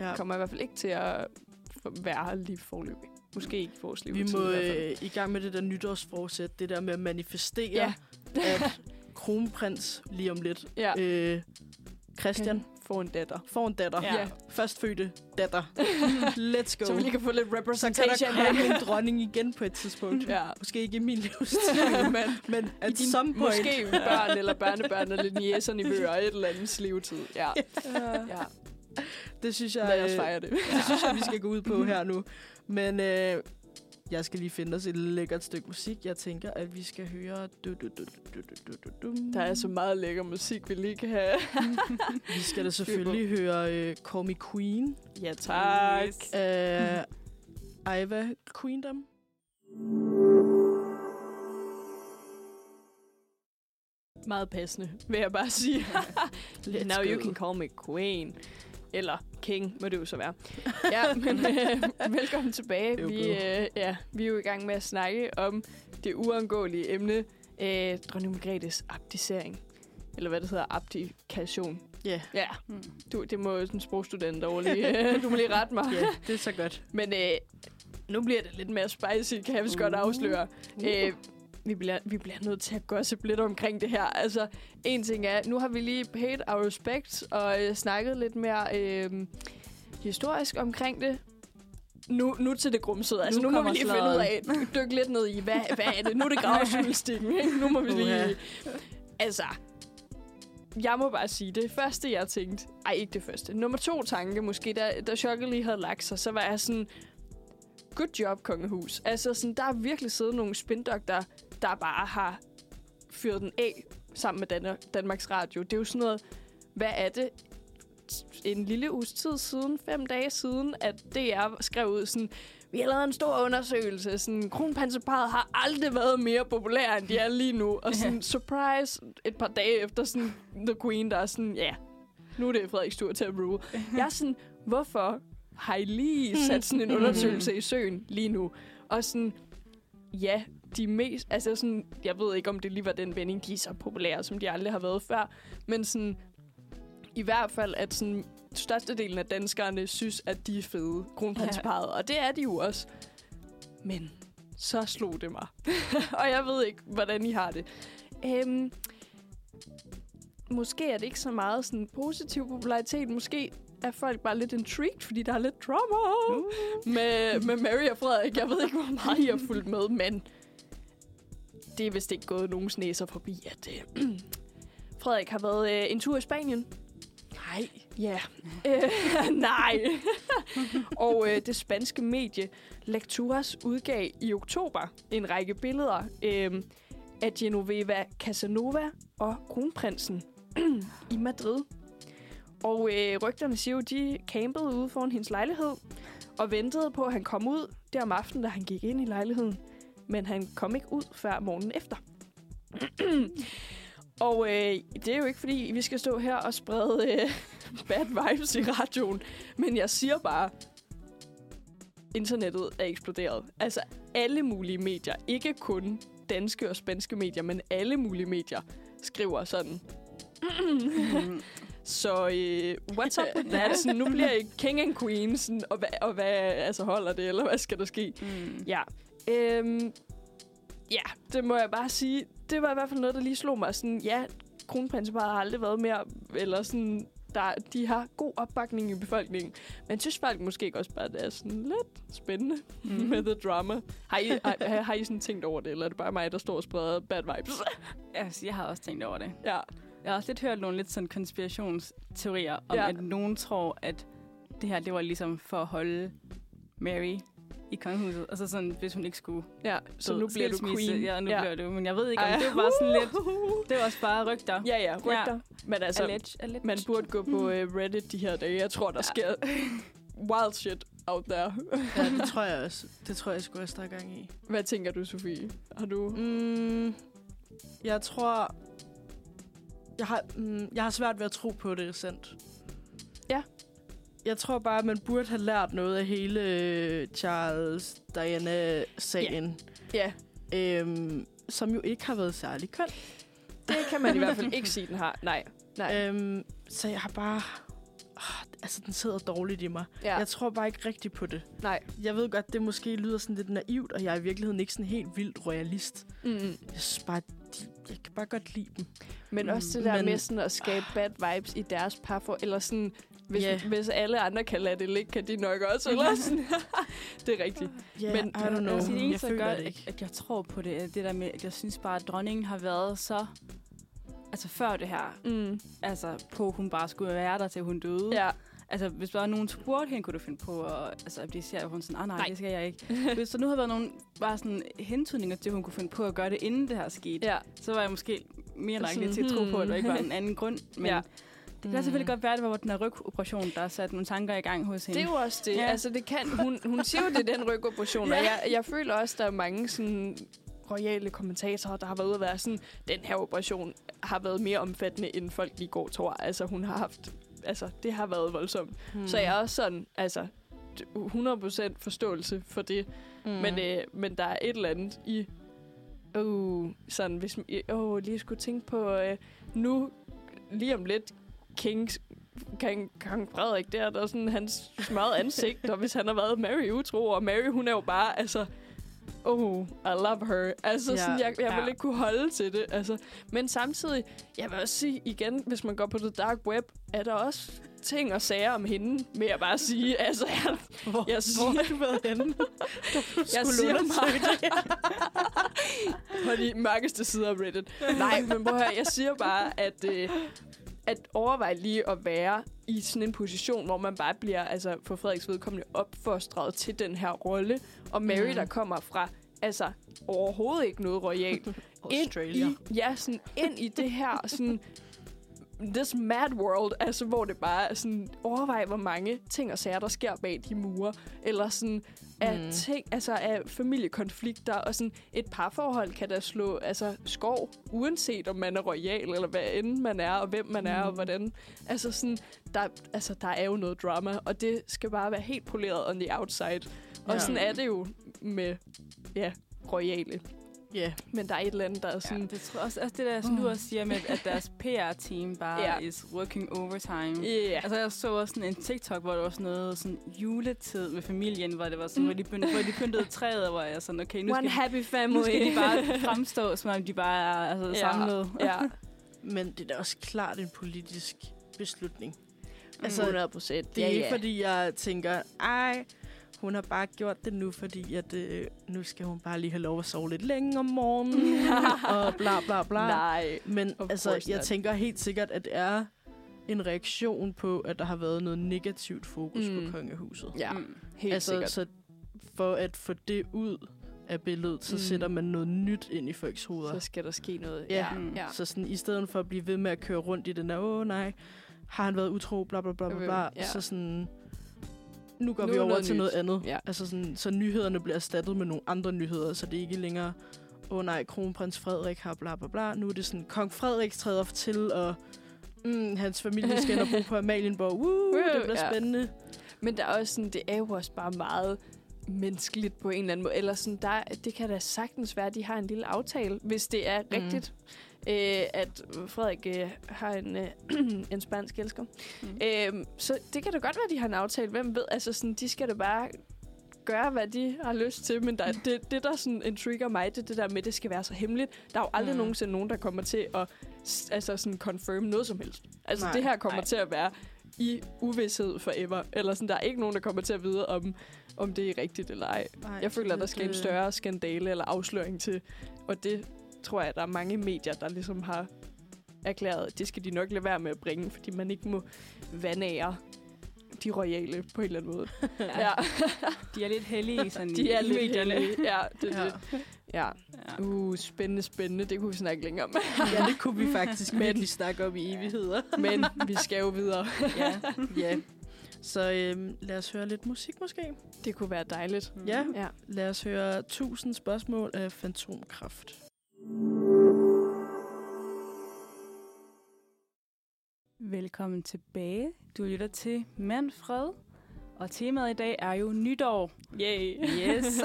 Ja. kommer i hvert fald ikke til at være lige forløbig. Måske ikke for vores liv. Vi må øh, i gang med det der nytårsforsæt, det der med at manifestere, Ja. at kronprins lige om lidt, ja. øh, Christian, få en datter. får en datter. Ja. Førstfødte datter. Let's go. Så vi lige kan få lidt Så kan representation der komme en dronning igen på et tidspunkt. Ja. Måske ikke i min livstid, men, men at I din, some point. Måske børn eller børnebørn eller niæserne i bøger et eller andet levetid. Ja. ja. Det synes jeg, Lad os øh, fejre det. det synes jeg, vi skal gå ud på her nu. Men øh, jeg skal lige finde os et lækkert stykke musik. Jeg tænker, at vi skal høre... Du, du, du, du, du, du, du. Der er så meget lækker musik, vi lige kan have. Vi skal da selvfølgelig høre øh, Call Me Queen Ja, tak. Yes. af Iva Queendom. Meget passende, vil jeg bare sige. Now go. you can call me queen. Eller king, må det jo så være. Ja, men øh, velkommen tilbage. Øv, Vi, øh, ja, vi er jo i gang med at snakke om det uangåelige emne, øh, dronning Margrethes abdicering. Eller hvad det hedder, abdikation. Ja, Ja, Mm. du, det må sådan en sprogstudent over lige, øh, du må lige rette mig. ja, det er så godt. Men øh, nu bliver det lidt mere spicy, kan jeg vist godt Uh. afsløre. Øh, vi bliver, vi bliver nødt til at gossip lidt omkring det her. Altså, en ting er, nu har vi lige paid our respect og øh, snakket lidt mere øh, historisk omkring det. Nu, nu til det grumsede. Altså, nu, Nu må vi lige finde ud af, dykke lidt ned i, hvad, hvad er det? Nu er det gravjournalistikken, ikke? Nu må vi lige... Altså, jeg må bare sige, det første, jeg tænkte... Ej, ikke det første. Nummer to tanke, måske, da, da chokket lige havde lagt sig, så var jeg sådan... Good job, kongehus. Altså, sådan, der er virkelig siddet nogle spindokter, der bare har fyret den af sammen med Dan- Danmarks Radio. Det er jo sådan noget... Hvad er det? En lille uges tid siden, fem dage siden, at DR skrev ud sådan... Vi har lavet en stor undersøgelse. Sådan, kronprinseparet har aldrig været mere populære, end de er lige nu. Og sådan, surprise, et par dage efter sådan, The Queen, der er sådan, ja, yeah, nu er det Frederiks tur til at rule. Jeg er sådan, hvorfor har I lige sat sådan en undersøgelse i søen lige nu? Og sådan, ja, de mest, altså sådan, jeg ved ikke, om det lige var den vending, de er så populære, som de aldrig har været før, men sådan, i hvert fald, at sådan, størstedelen af danskerne synes, at de er fede, kronprinsparet, og det er de jo også. Men så slog det mig. og jeg ved ikke, hvordan I har det. Øhm, måske er det ikke så meget sådan positiv popularitet. Måske er folk bare lidt intrigued, fordi der er lidt drama Uh. med, med Mary og Frederik. Jeg ved ikke, hvor meget I har fulgt med, men det er vist ikke gået nogens næser forbi, at øh, Frederik har været øh, en tur i Spanien. Nej. Ja, yeah. øh, nej. og øh, det spanske medie Lecturas udgav i oktober en række billeder øh, af Genoveva Casanova og kronprinsen i Madrid. Og øh, rygterne siger jo, de campede ude foran hendes lejlighed og ventede på, at han kom ud der om aftenen, da han gik ind i lejligheden. Men han kom ikke ud før morgenen efter. og øh, det er jo ikke, fordi vi skal stå her og sprede øh, bad vibes i radioen. Men jeg siger bare, internettet er eksploderet. Altså alle mulige medier, ikke kun danske og spanske medier, men alle mulige medier skriver sådan. Så øh, what's up with that? Sådan, nu bliver jeg king and queen, sådan, og, hvad, og hvad altså, holder det, eller hvad skal der ske? Mm. Ja. Øhm, ja, det må jeg bare sige. Det var i hvert fald noget, der lige slog mig. Sådan, ja, kronprinseparet har aldrig været mere, eller sådan, der, de har god opbakning i befolkningen. Men synes folk måske også bare, at det er sådan lidt spændende mm. med the drama. Har I, har, har I sådan tænkt over det, eller er det bare mig, der står og spreder bad vibes? Altså, jeg har også tænkt over det. ja. Jeg har også lidt hørt nogle lidt sådan konspirationsteorier om, Ja. ja. at nogen tror, at det her, det var ligesom for at holde Mary i kongehuset. Altså sådan, hvis hun ikke skulle ja. Så død. nu bliver du queen. Ja, nu ja. bliver du. Men jeg ved ikke, om Ej. det var bare sådan lidt... Det var også bare rygter. Ja, ja, rygter. Ja. Men altså, Alleged, alleged. man burde gå på uh, Reddit de her dage. Jeg tror, der sker wild shit out there. Ja, det tror jeg også. Det tror jeg sgu også, der er gang i. Hvad tænker du, Sofie? Har du... Mm, jeg tror... Jeg har, mm, jeg har svært ved at tro på, det er sandt. Jeg tror bare, at man burde have lært noget af hele øh, Charles Diana-sagen. Ja, Øhm, som jo ikke har været særlig køn. det kan man i hvert fald ikke sige, den har. Nej. Nej. Øhm, så jeg har bare... Oh, altså, den sidder dårligt i mig. Ja. Jeg tror bare ikke rigtigt på det. Nej. Jeg ved godt, det måske lyder sådan lidt naivt, og jeg er i virkeligheden ikke sådan helt vildt royalist. Mm-mm. Jeg synes bare, de, jeg kan bare godt lide dem. Men Mm, også det der men- med sådan at skabe bad vibes i deres parfor, eller sådan, hvis, yeah. hvis alle andre kan lade det ligge, kan de nok også, eller sådan. det er rigtigt. Yeah, Men- I don't know. Altså, det jeg eneste, der føler gør, det at, ikke. at jeg tror på det, det der med, at jeg synes bare, at dronningen har været så... Altså før det her, Mm. altså på, at hun bare skulle være der, til hun døde. Ja. Altså, hvis der var nogen spurgte hende, kunne du finde på at altså, abdicere? Hun sådan, ah, nej, Nej. det skal jeg ikke. hvis der nu havde været nogen bare sådan hentydninger til, at hun kunne finde på at gøre det, inden det her skete, ja. så var jeg måske mere lejlig til at tro på, at der ikke var hmm. en anden grund. Men Ja. Det kan selvfølgelig godt være, at det var den her rygoperation, der satte nogle tanker i gang hos hende. Det er jo også det. Ja. Altså, det kan, hun, hun siger jo, det er den rygoperation, ja. og jeg, jeg føler også, der er mange sådan royale kommentatorer, der har været ude at være sådan, den her operation har været mere omfattende, end folk lige går tror. Altså, hun har haft, altså, det har været voldsomt. Mm. Mm. Så jeg er også sådan, altså, 100% forståelse for det. Mm. Mm. Men, øh, men der er et eller andet i... Uh, sådan, hvis man oh, lige skulle tænke på... Øh, nu, lige om lidt, Kings, Kong, Kong Frederik der, der er sådan hans smadret ansigt, og hvis han har været Mary utro, og Mary, hun er jo bare, altså... Oh, I love her. Altså, Ja, sådan, jeg, jeg ja. vil ikke kunne holde til det. Altså, men samtidig, jeg vil også sige igen, hvis man går på det dark web, er der også ting og sager om hende, med at bare sige, altså, jeg, hvor, jeg siger- hvor har du været henne? jeg siger bare... på de mørkeste sider af Reddit. Nej, men prøv at høre, jeg siger bare, at, øh, at overveje lige at være i sådan en position, hvor man bare bliver, altså for Frederiks vedkommende, opfostret til den her rolle. Og Mary, mm. der kommer fra, altså overhovedet ikke noget Australia. ind i, ja, sådan ind i det her, sådan, this mad world, altså hvor det bare er sådan, overvej, hvor mange ting og sager, der sker bag de mure, eller sådan, af Mm. ting, altså af familiekonflikter, og sådan et parforhold kan da slå altså, skov, uanset om man er royal, eller hvad end man er, og hvem man er, og Mm. hvordan. Altså sådan, der, altså der er jo noget drama, og det skal bare være helt poleret on the outside. Og Ja. sådan er det jo med, ja, royale. Ja. Men der er et eller andet, der er sådan, Ja, det tror jeg også, også det der, som du også siger med, at deres PR-team bare Ja. yeah. is working overtime. Ja. Altså, jeg så også sådan en TikTok, hvor der var sådan noget sådan juletid med familien, hvor det var sådan, Mm. hvor, de pyntede, hvor de pyntede træet, hvor jeg sådan, okay, nu One skal, happy family. nu skal de bare fremstå, som om de bare er altså, Ja. samlet. ja, Men det er da også klart en politisk beslutning. altså, 100 procent. Det er ikke, fordi jeg tænker, ej, hun har bare gjort det nu, fordi at, øh, nu skal hun bare lige have lov at sove lidt længe om morgenen, og bla bla bla. Nej. Men altså, jeg not. tænker helt sikkert, at det er en reaktion på, at der har været noget negativt fokus mm. På kongehuset. Ja, Mm. helt altså, sikkert. så for at få det ud af billedet, så Mm. sætter man noget nyt ind i folks hoveder. Så skal der ske noget. Ja. ja. Mm. ja. Så sådan, i stedet for at blive ved med at køre rundt i den der, åh nej, har han været utro, bla bla bla bla, bla Ja. så sådan, nu går Nu vi er over noget til nyt. noget andet. Ja. Altså sådan, så nyhederne bliver erstattet med nogle andre nyheder, så det er ikke længere, åh nej, kronprins Frederik har bla bla bla. Nu er det sådan, kong Frederik træder til, og mm, hans familie skal ind og bo på Amalienborg. Woo, det bliver Ja. spændende. Men der er også sådan, det er jo også bare meget menneskeligt på en eller anden måde. Eller sådan, der, det kan da sagtens være, at de har en lille aftale, hvis det er Mm. Øh, at Frederik øh, har en, øh, en spansk elsker. Mm. Øh, så det kan da godt være, de har en aftale. Hvem ved? Altså sådan, de skal da bare gøre, hvad de har lyst til, men der, det, det, der sådan intriguer mig, det er det der med, at det skal være så hemmeligt. Der er jo aldrig Mm. nogensinde nogen, der kommer til at altså sådan confirm noget som helst. Altså, Nej, det her kommer nej. til at være i uvidshed forever. Eller sådan, der er ikke nogen, der kommer til at vide, om, om det er rigtigt eller ej. Nej, Jeg føler, det- der skal en det- større skandale eller afsløring til. Og det tror jeg, der er mange medier, der ligesom har erklæret, at det skal de nok lade være med at bringe, fordi man ikke må vandære de royale på en eller anden måde. ja, De er lidt heldige sådan de er i lidt medierne. heldige. Ja, det er Ja. det. Ja. Ja. Uh, spændende, spændende. Det kunne vi snakke længere om. ja, det kunne vi faktisk Men- virkelig snakke om i evigheder. Men vi skal jo videre. ja, ja. Så øhm, lad os høre lidt musik måske. Det kunne være dejligt. Ja, Ja. lad os høre 1000 spørgsmål af Fantomkraft. Velkommen tilbage. Du lytter til Manfred. Og temaet i dag er jo nytår. Yay. Yes.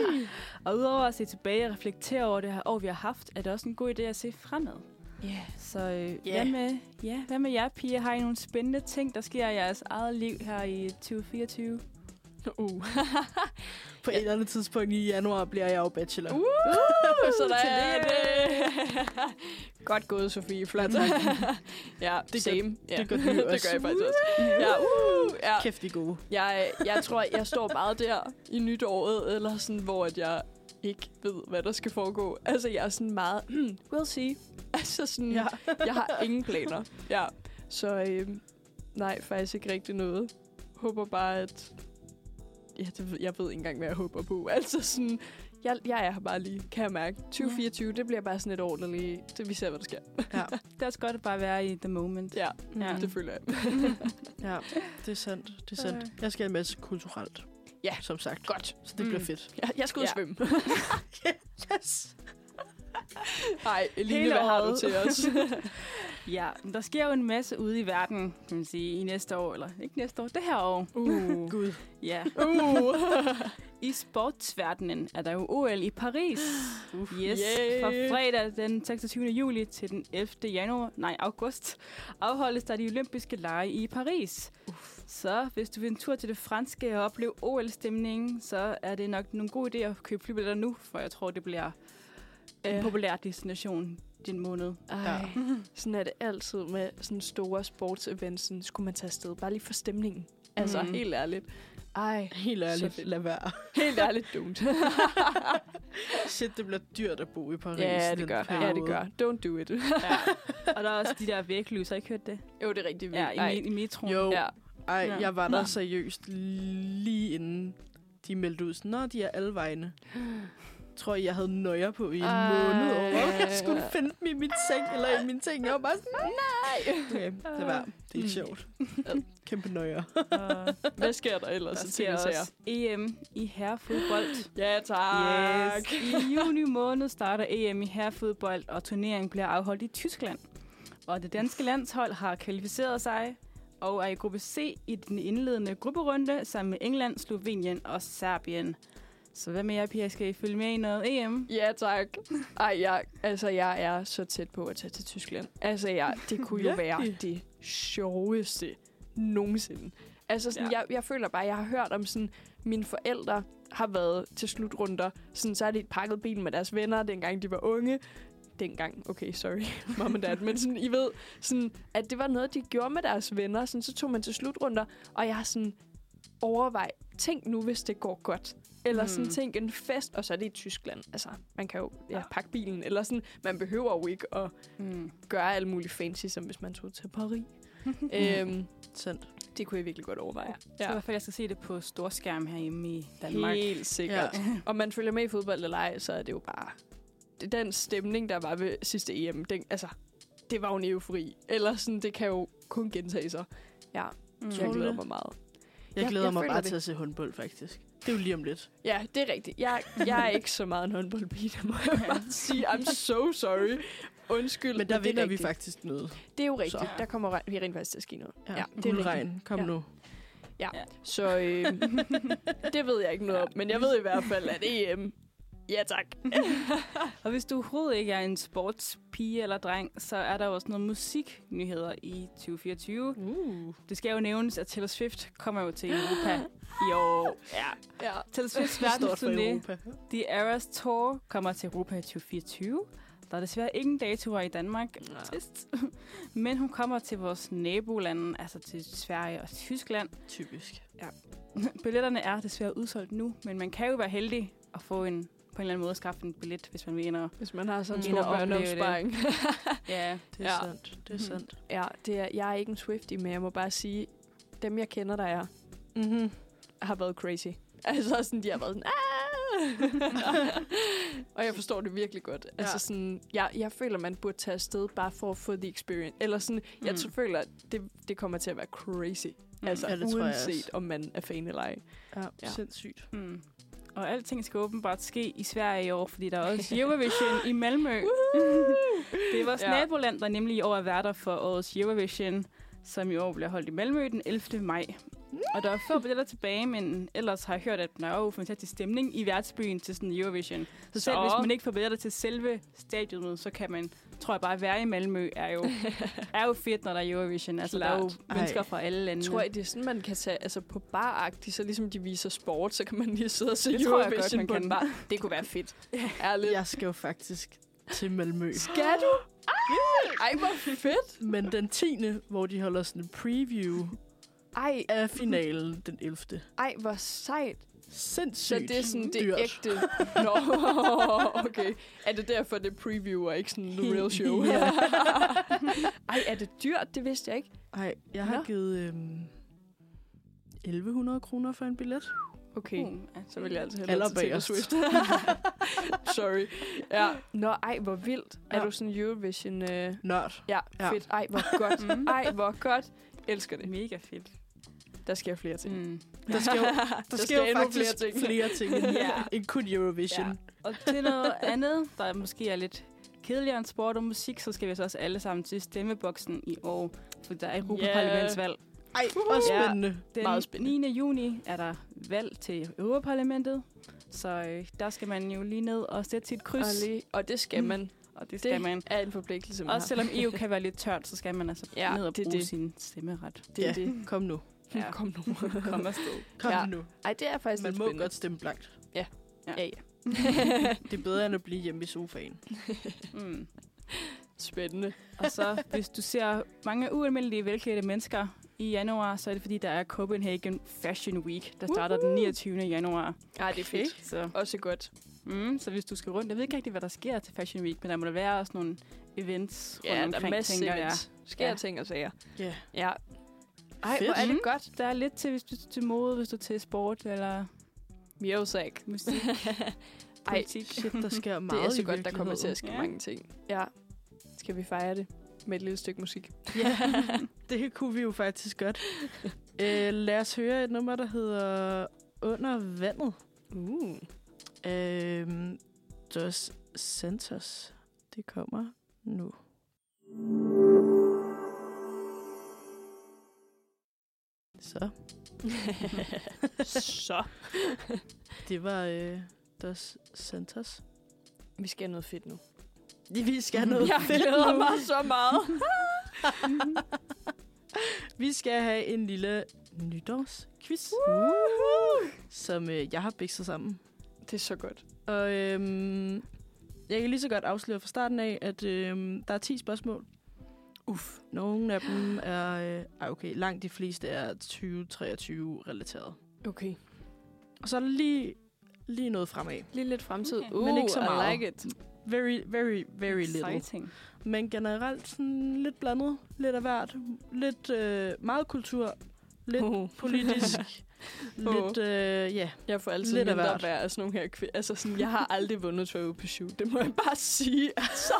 og udover at se tilbage og reflektere over det her år, vi har haft, er det også en god idé at se fremad. Yeah. Så øh, Ja. hvad, med, ja, hvad med jer, piger? Har I nogle spændende ting, der sker i jeres eget liv her i 2024? Uh. På et eller andet tidspunkt i januar bliver jeg jo bachelor. Uh, så der er det. Godt gået, Sofie. Flot. ja, Det gør- same. ja. det gør du det også. gør jeg faktisk også. Ja, uh, ja. Kæft, de gode. Jeg, jeg tror, jeg står meget der i nytåret, eller sådan, hvor at jeg ikke ved, hvad der skal foregå. Altså, jeg er sådan meget, hmm, we'll see. Altså sådan, Ja. jeg har ingen planer. Ja, så øh, nej, faktisk ikke rigtig noget. Håber bare, at... Ja, det, jeg ved ikke engang, hvad jeg håber på. Altså sådan, jeg, jeg er her bare lige, kan jeg mærke. 2024, det bliver bare sådan et lige... Det, vi ser, hvad der sker. ja. Det er også godt at bare være i the moment. Ja, Ja. ja. det føler jeg. ja, det er sandt. Det er sandt. Jeg skal en masse kulturelt. Ja. Som sagt. Godt. Så det bliver Mm. fedt. Jeg, jeg skal ud Ja. ja. svømme. Yes! Nej, Eline, Hele hvad har du til os? Ja, men der sker jo en masse ude i verden, kan man sige, i næste år, eller ikke næste år, det her år. Uh. Gud. Ja. Uh. I sportsverdenen er der jo OL i Paris. Uf. Yes, Yay. fra fredag den 26. juli til den 11. januar, nej, august, afholdes der de olympiske lege i Paris. Uf. Så hvis du vil en tur til det franske og opleve OL-stemningen, så er det nok en god idé at købe flybilletter nu, for jeg tror, det bliver en populær destination den måned. Ej, Ja. sådan er det altid med sådan store sportsevents. Sådan, skulle man tage afsted, bare lige for stemningen. Altså, Mhm. helt ærligt. Ej, Helt ærligt, lad være. helt ærligt dumt. Shit, det bliver dyrt at bo i Paris. ja, det gør. periode. Ja, det gør. Don't do it. Ja. og der er også de der væglys, har I ikke hørt det? jo, det er rigtig vildt. Ja, i, i metroen. Jo, Ja. ej, Ja. jeg var der seriøst lige inden de meldte ud. Sådan, Nå, de er alle vegne. tror jeg, jeg havde nøjer på i en Ej. måned over. Jeg skulle finde dem i min seng, eller i min ting. Jeg var bare sådan, nej. Okay, det var, det er sjovt. Kæmpe nøjer. Hvad sker der ellers? der sker også EM i herrefodbold. Ja, tak. Yes. I juni måned starter EM i herrefodbold, og turneringen bliver afholdt i Tyskland. Og det danske landshold har kvalificeret sig og er i gruppe C i den indledende grupperunde sammen med England, Slovenien og Serbien. Så hvad med jer, Pia? Skal I følge med i noget EM? Ja, tak. Ej, jeg, altså, jeg er så tæt på at tage til Tyskland. Altså, jeg, det kunne jo være det sjoveste nogensinde. Altså, sådan, ja. jeg, jeg føler bare, jeg har hørt om sådan, mine forældre har været til slutrunder. Sådan, så har de pakket bilen med deres venner, dengang de var unge. Dengang, okay, sorry, mom and dad. Men sådan, I ved, sådan, at det var noget, de gjorde med deres venner. Sådan, så tog man til slutrunder, og jeg har sådan overvej, tænk nu, hvis det går godt. Eller Mm. sådan, tænk en fest, og så er det i Tyskland. Altså, man kan jo ja, Ja. pakke bilen, eller sådan, man behøver jo ikke at Mm. gøre alt muligt fancy, som hvis man tog til Paris. øhm, Sandt. det kunne jeg virkelig godt overveje. Så i Ja, hvert fald, jeg skal se det på storskærm herhjemme i Danmark. helt sikkert. Ja. Om man følger med i fodbold eller ej, så er det jo bare... Den stemning, der var ved sidste EM, den, altså, det var jo en eufori. Eller sådan, det kan jo kun gentage sig. Ja, Mm. jeg Tror glæder mig meget. Jeg glæder jeg mig bare det. til at se håndbold, faktisk. Det er jo lige om lidt. Ja, det er rigtigt. Jeg, jeg er ikke så meget en håndboldpige, det må jeg bare sige. I'm so sorry. Undskyld. Men der er vinder vi rigtigt. faktisk noget. Det er jo rigtigt. Så. Der kommer vi rent faktisk til at ske noget. Ja, Ja, ja det er. Guldregn, kom Ja. nu. Så øh, det ved jeg ikke noget om. Men jeg ved i hvert fald, at EM, Ja, tak. Og hvis du overhovedet ikke er en sportspige eller dreng, så er der også nogle musiknyheder i 2024. Uh. Det skal jo nævnes, at Taylor Swift kommer jo til Europa i år. Ja. Ja. Taylor Swifts verdensturné. The Eras Tour, kommer til Europa i 2024. Der er desværre ingen datoer i Danmark. Ja. Trist. Men hun kommer til vores nabolande, altså til Sverige og Tyskland. Typisk. Billetterne er desværre udsolgt nu, men man kan jo være heldig at få en på en eller anden måde skaffe en billet, hvis man vil ind og... Hvis man har sådan en stor børneopsparing. Ja, Det er Ja. sandt. Det er Mhm. sandt. ja, det er, jeg er ikke en Swiftie, men jeg må bare sige, dem jeg kender, der er, Mm-hmm. har været crazy. Altså sådan, de har været sådan, "Ah!" og jeg forstår det virkelig godt. Ja. Altså sådan, jeg, jeg føler, man burde tage afsted bare for at få the experience. Eller sådan, mm. jeg Mm. t- føler, at det, det kommer til at være crazy. Mm. Altså Ja, det tror jeg uanset om man er fan eller ej. Ja, Ja. ja, sindssygt. Mm. Og alting skal åbenbart ske i Sverige i år, fordi der er også Eurovision i Malmø. Det er vores Ja. naboland, der nemlig i år er værter for årets Eurovision, som i år bliver holdt i Malmø den 11. maj. Og der er få billetter tilbage, men ellers har jeg hørt, at der er jo fantastisk stemning i værtsbyen til sådan Eurovision. Så selv Så. hvis man ikke får billetter til selve stadionet, så kan man, tror jeg bare, at være i Malmø er jo, er jo fedt, når der er Eurovision. Altså, der er jo Klart. mennesker Ej. fra alle lande. Tror I, det er sådan, man kan tage altså på baragtigt, så ligesom de viser sport, så kan man lige sidde og se Det tror jeg Eurovision godt, man på kan. en bar. Det kunne være fedt. Ærligt. Jeg skal jo faktisk til Malmø. Skal du? Ej, hvor fedt. Men den 10. hvor de holder sådan en preview Ej, af finalen den 11. ej, hvor sejt. Sindssygt Så det er sådan det dyrt. ægte. Nå, okay. Er det derfor, det er preview og ikke sådan the real show? Ja. Ej, er det dyrt? Det vidste jeg ikke. Ej, jeg har Nå. givet øhm, 1100 kroner for en billet. Okay. Ja, Så vil jeg altså hellere til Taylor. Swift. Sorry. Ja. Nå, ej, hvor vildt. Er Ja. du sådan Eurovision... Øh... Nørd. Ja, Ja. fedt. Ej, hvor godt. Mm. Ej, hvor godt. Elsker det. Mega fedt. Der sker flere ting. Mm. Der jo, der Der jo endnu faktisk flere ting. flere ting end, Ja. end kun Eurovision. Ja. Og til noget andet, der måske er lidt kedeligere end sport og musik, så skal vi så også alle sammen til stemmeboksen i år, for der er Europaparlamentsvalg. Ej, hvor Ja. spændende. Den Meget spændende. 9. juni er der valg til Europaparlamentet, så øh, der skal man jo lige ned og sætte sit kryds, Og, lige, og det skal Mm. man. og det skal Det man. er en forpligtelse, man Også har. selvom EU kan være lidt tørt, så skal man altså Ja, ned og det bruge det. sin stemmeret. Det er Ja. det. Kom nu. Ja. Kom nu. Kom afsted. Kom Ja. nu. Ej, det er faktisk Man må spændende. godt stemme blankt. Ja, ja. Det er bedre end at blive hjemme i sofaen. Mm. spændende. Og så, hvis du ser mange ualmindelige velklædte mennesker i januar, så er det fordi, der er Copenhagen Fashion Week, der starter den 29. januar. Ej, det er fedt. Så, Også godt. mm, så hvis du skal rundt, jeg ved ikke rigtig, hvad der sker til Fashion Week, men der må der være også nogle events Ja, rundt der er omkring, masser tænker jeg. events. Sker Ja. ting og sager. Ja. Ja. Ej, Fedt. hvor er det Mhm. godt. Der er lidt til, hvis du er til mode, hvis du er til sport eller Music. musik, Ej, politik. Shit, der sker meget det er så godt, der kommer til at ske Ja. mange ting. Ja. Skal vi fejre det med et lille stykke musik? Ja, det kunne vi jo faktisk godt. uh, lad os høre et nummer, der hedder Under vandet. Uh. Uh, Dos Santos. Det kommer nu. Så, så. det var uh, Dos Santos. Vi skal have noget fedt nu. Vi skal have noget Jeg fedt glæder nu. mig så meget. Vi skal have en lille nytårsquiz, som øh, jeg har bikset sammen. Det er så godt. Og øhm, jeg kan lige så godt afsløre fra starten af, at øhm, der er 10 spørgsmål. Uff. Nogle af dem er... Øh, okay, langt de fleste er 2023-relateret. Okay. Og så er der lige, lige noget fremad. Lige lidt fremtid. Okay. Uh, Men ikke så I meget. like it. Very, very, very little. Exciting. Men generelt sådan lidt blandet. Lidt af hvert. Lidt øh, meget kultur. Lidt Uh. politisk. lidt, øh, ja. Jeg får altid Lidt af mindre hvert. værd af sådan nogle her Altså sådan, jeg har aldrig vundet Travel på shoot. Det må jeg bare sige. Altså.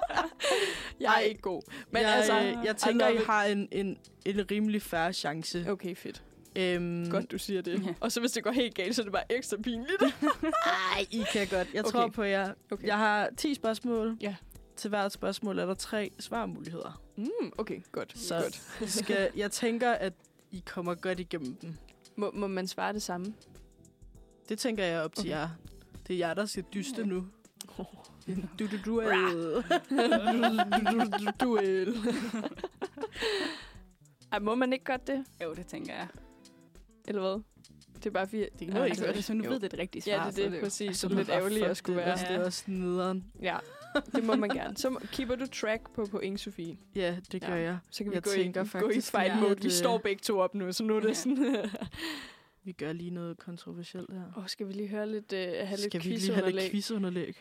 jeg er ikke god. Men jeg, altså, øh, jeg tænker, I har en, en, en rimelig færre chance. Okay, fedt. Øhm, Godt, du siger det. Ja. Og så hvis det går helt galt, så er det bare ekstra pinligt. Ej, I kan godt. Jeg Okay. tror på jer. Okay. Jeg har 10 spørgsmål. Ja. Til hvert spørgsmål er der tre svarmuligheder. Mm, okay, godt. Så godt. Skal, jeg tænker, at I kommer godt igennem dem. Må, må man svare det samme? Det tænker jeg op til Okay. jer. Det er jer, der siger dyste nu. Du, du, du Duel. Ej, må man ikke godt det? Jo, det tænker jeg. Eller hvad? Det er bare fordi... Det er noget, altså, ikke nu Jo. ved, det er det rigtige svar. Ja, det så er det, jo- præcis. Så Så lidt ærgerligt at skulle være. Det, det er også nederen. Ja, det må man gerne. Så keeper du track på point, Sofie. Ja, det gør Ja. jeg. Så kan vi Jeg gå, tænker i, gå i faktisk fight mode. at, Vi står begge to op nu, så nu er det Ja. sådan... Vi gør lige noget kontroversielt her. Åh, skal vi lige høre lidt, uh, have lidt Skal vi lige have lidt quizunderlæg? quizunderlæg?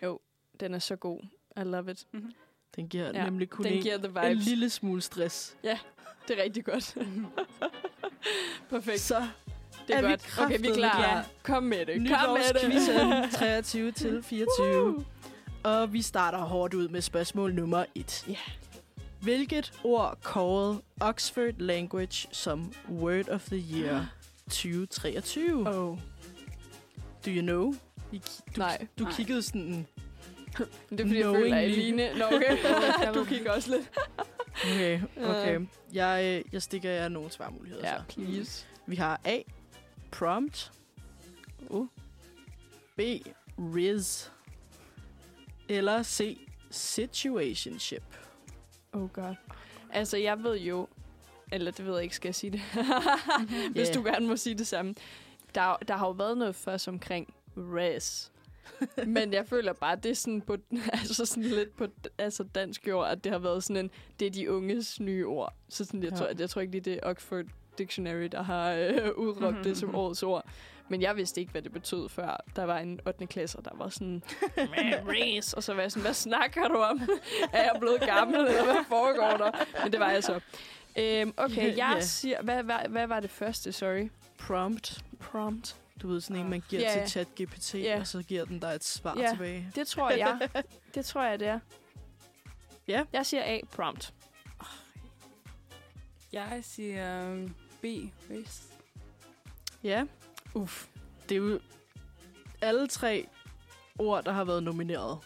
Den er så god. I love it. Mhm. Den giver Ja, ja, nemlig kun Den en, giver the en vibes. lille smule stress. Det er rigtig godt. Perfekt. Så Det er, er vi godt. Okay, vi er klar. klar. Kom med det. Kom med det. nytårsquizzen 23 til 24. Og vi starter hårdt ud med spørgsmål nummer 1. Ja. Hvilket ord kårede Oxford Language som Word of the Year 2023? Oh. Do you know? I, du, Nej. Du Nej. kiggede sådan... Det er fordi, jeg føler, at. Eline... Nå, okay. du kigger også lidt. Okay, okay. Jeg, øh, jeg stikker jer nogle svarmuligheder. Ja, så. please. Vi har A. Prompt. Uh. B. Riz. Eller C. Situationship. Oh god. Altså, jeg ved jo... Eller det ved jeg ikke, skal jeg sige det? Hvis Ja. du gerne må sige det samme. Der, der har jo været noget først omkring res. Men jeg føler bare, det er sådan, på, altså sådan lidt på altså dansk ord, at det har været sådan en, det er de unges nye ord. Så sådan, jeg, Ja. tror, jeg tror ikke lige, det er Oxford Dictionary, der har øh, udråbt det som årets ord. Men jeg vidste ikke, hvad det betød, før der var en 8. klasse, der var sådan, "Man, race. Og så var jeg sådan, hvad snakker du om? er jeg blevet gammel, eller hvad foregår der? Men det var jeg så. Øhm, okay, jeg ja. siger, hvad, hvad, hvad var det første, sorry? Prompt. Prompt. Du ved, sådan en, man giver Ja, ja. til ChatGPT, Ja. og så giver den dig et svar Ja. tilbage. Det tror jeg. det tror jeg, det er. Ja. Jeg siger A, prompt. Jeg siger um, B. Race. Ja, Uff. det er jo alle tre ord, der har været nomineret.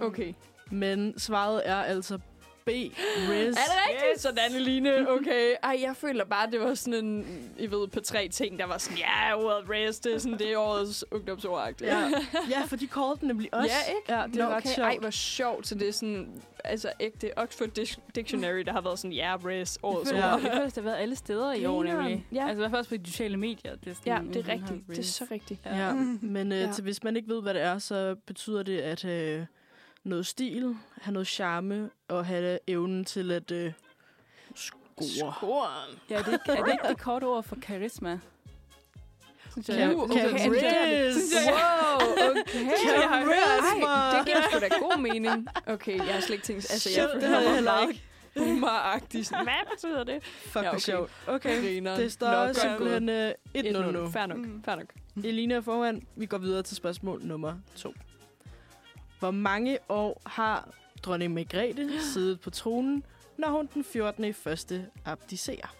Okay. Men svaret er altså B. Riz. Er det rigtigt? Yes. Sådan, Eline. Okay. Ej, jeg føler bare, det var sådan en, I ved, på tre ting, der var sådan, ja, ordet race, det er sådan, det er årets ungdomsord. Ja. ja, for de kaldte den nemlig også. Ja, ikke? Ja, det er Nå, ret okay. sjovt. Ej, hvor sjovt. Så det er sådan, altså ægte Oxford Dic- Dictionary, der har været sådan, ja, race, årets Ja. ord. Jeg føler, det har været alle steder i år, nemlig. Ja. Altså i hvert fald også på de sociale medier. Det er sådan, Ja, det er rigtigt. Det er så rigtigt. Ja, men øh, Ja. ja. til, hvis man ikke ved, hvad det er, så betyder det at have noget stil, have noget charme og have evnen til at øh, score. Scoren. Ja, er det, ikke, er det ikke det korte ord for karisma? Synes jeg, Uh, okay. Wow, okay. Riz, Ej, det giver sgu da god mening. Okay, jeg har slet ikke tænkt... Altså, jeg Shit, det havde jeg heller ikke. boomeragtig. Sådan, Hvad betyder det? Fuck, Ja, okay. okay. sjovt. Okay, Griner. det står godt simpelthen øh, 1-0 gået. nu. Fair nok, Mm. fair nok. Elina er foran. Vi går videre til spørgsmål nummer 2. Hvor mange år har dronning Margrethe siddet på tronen, når hun den 14. i første abdicerer?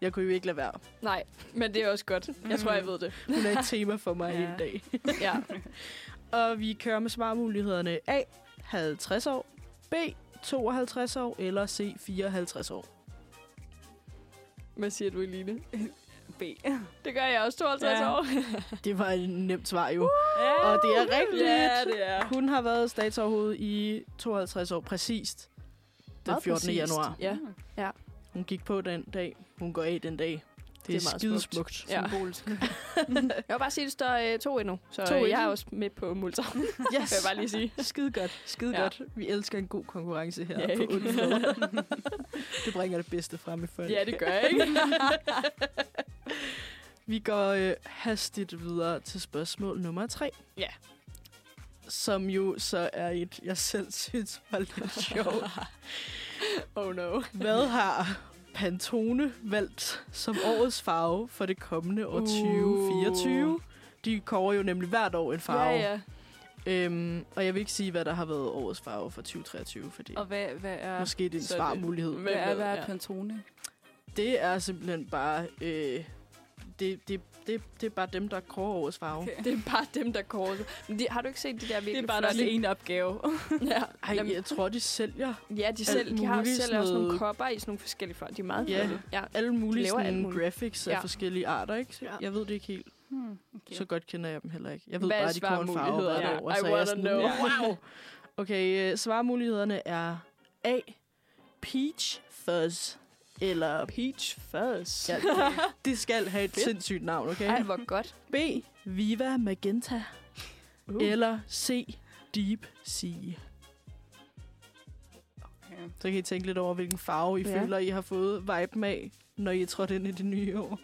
Jeg kunne jo ikke lade være. Nej, men det er også godt. Jeg tror, jeg ved det. Hun er et tema for mig Ja. hele dag. Ja. Og vi kører med svarmulighederne A. 50 år, B. 52 år eller C. 54 år. Hvad siger du, Eline? B. Det gør jeg også 52 Ja. år. Det var et nemt svar jo. Ja. Og det er rigtigt. Ja, det er. Hun har været statsoverhoved i 52 år præcist. Den Meget 14. præcist. januar. Ja. Hun gik på den dag. Hun går af den dag. Det, Det er er, meget skide smukt. smukt. Ja. Symbolisk. Jeg vil bare sige, at det står øh, to endnu. Så To øh, jeg er også med på multer, vil Yes. jeg bare lige sige. Skide godt. Skide Ja. godt. Vi elsker en god konkurrence her Ja, på det bringer det bedste frem i folk. Ja, det gør jeg ikke. Vi går øh, hastigt videre til spørgsmål nummer tre. Ja. Som jo så er et, jeg selv synes var lidt sjovt. oh no. Hvad har Pantone valgt som årets farve for det kommende år Uh. 2024? De kårer jo nemlig hvert år en farve. Ja, ja. Øhm, og jeg vil ikke sige, hvad der har været årets farve for 2023, fordi Og hvad, hvad er, måske det er en er svarmulighed. Hvem hvad er, hvad er ja. Pantone? Det er simpelthen bare... Øh, det, det, det, det er bare dem, der kårer årets farve. Okay. Det er bare dem, der kårer. Men de, har du ikke set de der virkelig Det er bare flotte- deres ene opgave. Ja, Ej, Jamen, jeg tror, de sælger ja de, selv, de har muligt selv også nogle noget- kopper i sådan nogle forskellige farver. De er meget Ja. flotte. Ja. alle mulige sådan, muligt. graphics af Ja. forskellige arter, ikke? Ja. Jeg ved det ikke helt. Hmm, okay. Så godt kender jeg dem heller ikke. Jeg ved Hvad bare, at de kommer en farve hvert svarmulighederne? år. I så jeg wanna sådan, know. wow. Okay, øh, svarmulighederne er A. Peach Fuzz. Eller Peach Fuzz. Ja, det skal have et Fedt. sindssygt navn, okay? Ej, hvor godt. B. Viva Magenta. Uh. Eller C. Deep Sea. okay. Så kan I tænke lidt over, hvilken farve I Ja. føler, I har fået vibe af, når I er trådt ind i det nye år.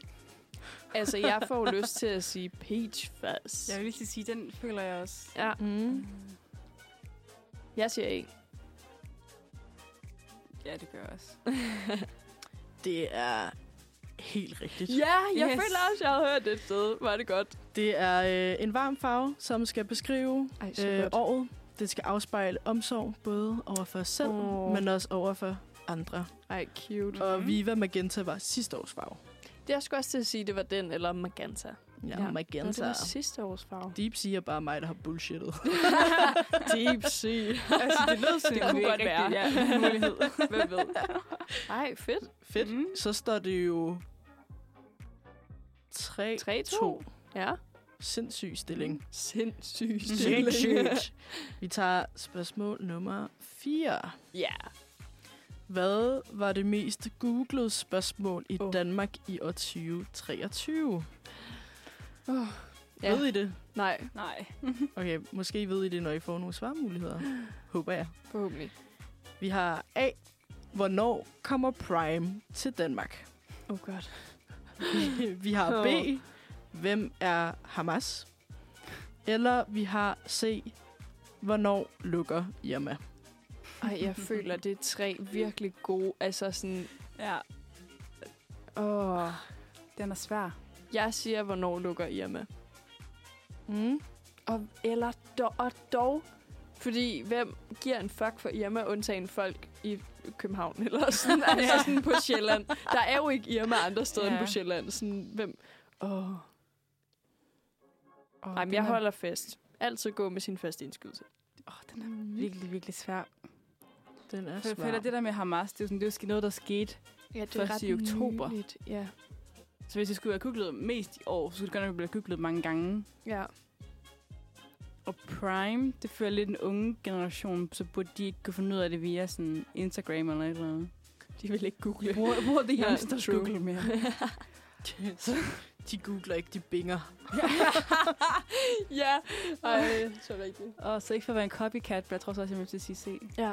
Altså, jeg får lyst til at sige Peach Fuzz. Jeg vil lige sige, den føler jeg også. Ja, Mm. jeg siger ikke. Ja, det gør jeg også. Det er helt rigtigt. Ja, jeg Yes. føler også, jeg havde hørt det et sted. Var det godt? Det er øh, en varm farve, som skal beskrive Ej, øh, året. Det skal afspejle omsorg, både over for os selv, oh. men også over for andre. Ej, cute. Og Viva Magenta var sidste års farve. Det er sgu også til at sige, det var den, eller Magenta. Ja, Ja. ja. Og Magenta. det var sidste års farve. Deep Sea er bare mig, der har bullshittet. Deep Sea. altså, det lød sådan, Det kunne godt være. rigtigt. Ja, mulighed. Hvem ved? Ej, fedt. Fedt. Mm. Så står det jo 3, 3-2. Ja. Sindssyg stilling. Sindssygt. Sindssygt. Vi tager spørgsmål nummer 4. Ja. Hvad var det mest googlede spørgsmål i oh. Danmark i år 2023? Oh. Ja. Ved I det? Nej, Nej. Okay, måske ved I det, når I får nogle svarmuligheder. Håber jeg. forhåbentlig. Vi har A. Hvornår kommer Prime til Danmark? Oh god. vi har B. Hvem er Hamas? Eller vi har C. Hvornår lukker Irma? Ej, jeg føler, det er tre virkelig gode. Altså sådan... Ja, Åh. den er svær. Jeg siger, hvornår lukker Irma. Mm. Og, eller dog, og dog, fordi hvem giver en fuck for Irma, undtagen folk i København, eller sådan, altså sådan på Sjælland. Der er jo ikke Irma andre steder ja. end på Sjælland. Sådan, hvem? Åh. Oh, Ej, men jeg holder fast. Altid gå med sin faste indskydelse. Åh, oh, den er virkelig, virkelig svær. Den er For jeg svær. føler, det der med Hamas, det er, jo sådan, det er jo noget, der skete. Ja, det er Først ret i oktober. Nyligt. Ja. Så hvis jeg skulle have googlet mest i år, så skulle det godt nok blive googlet mange gange. ja. Og Prime, det føler lidt en unge generation, så burde de ikke kunne finde ud af det via sådan Instagram eller et eller andet. De vil ikke google. Hvor, hvor er det Ja, youngsters true. Google mere? De googler ikke, de binger. ja. Ej, så rigtigt. Og så ikke for at være en copycat, men jeg tror så også, jeg vil til at sige C. Ja.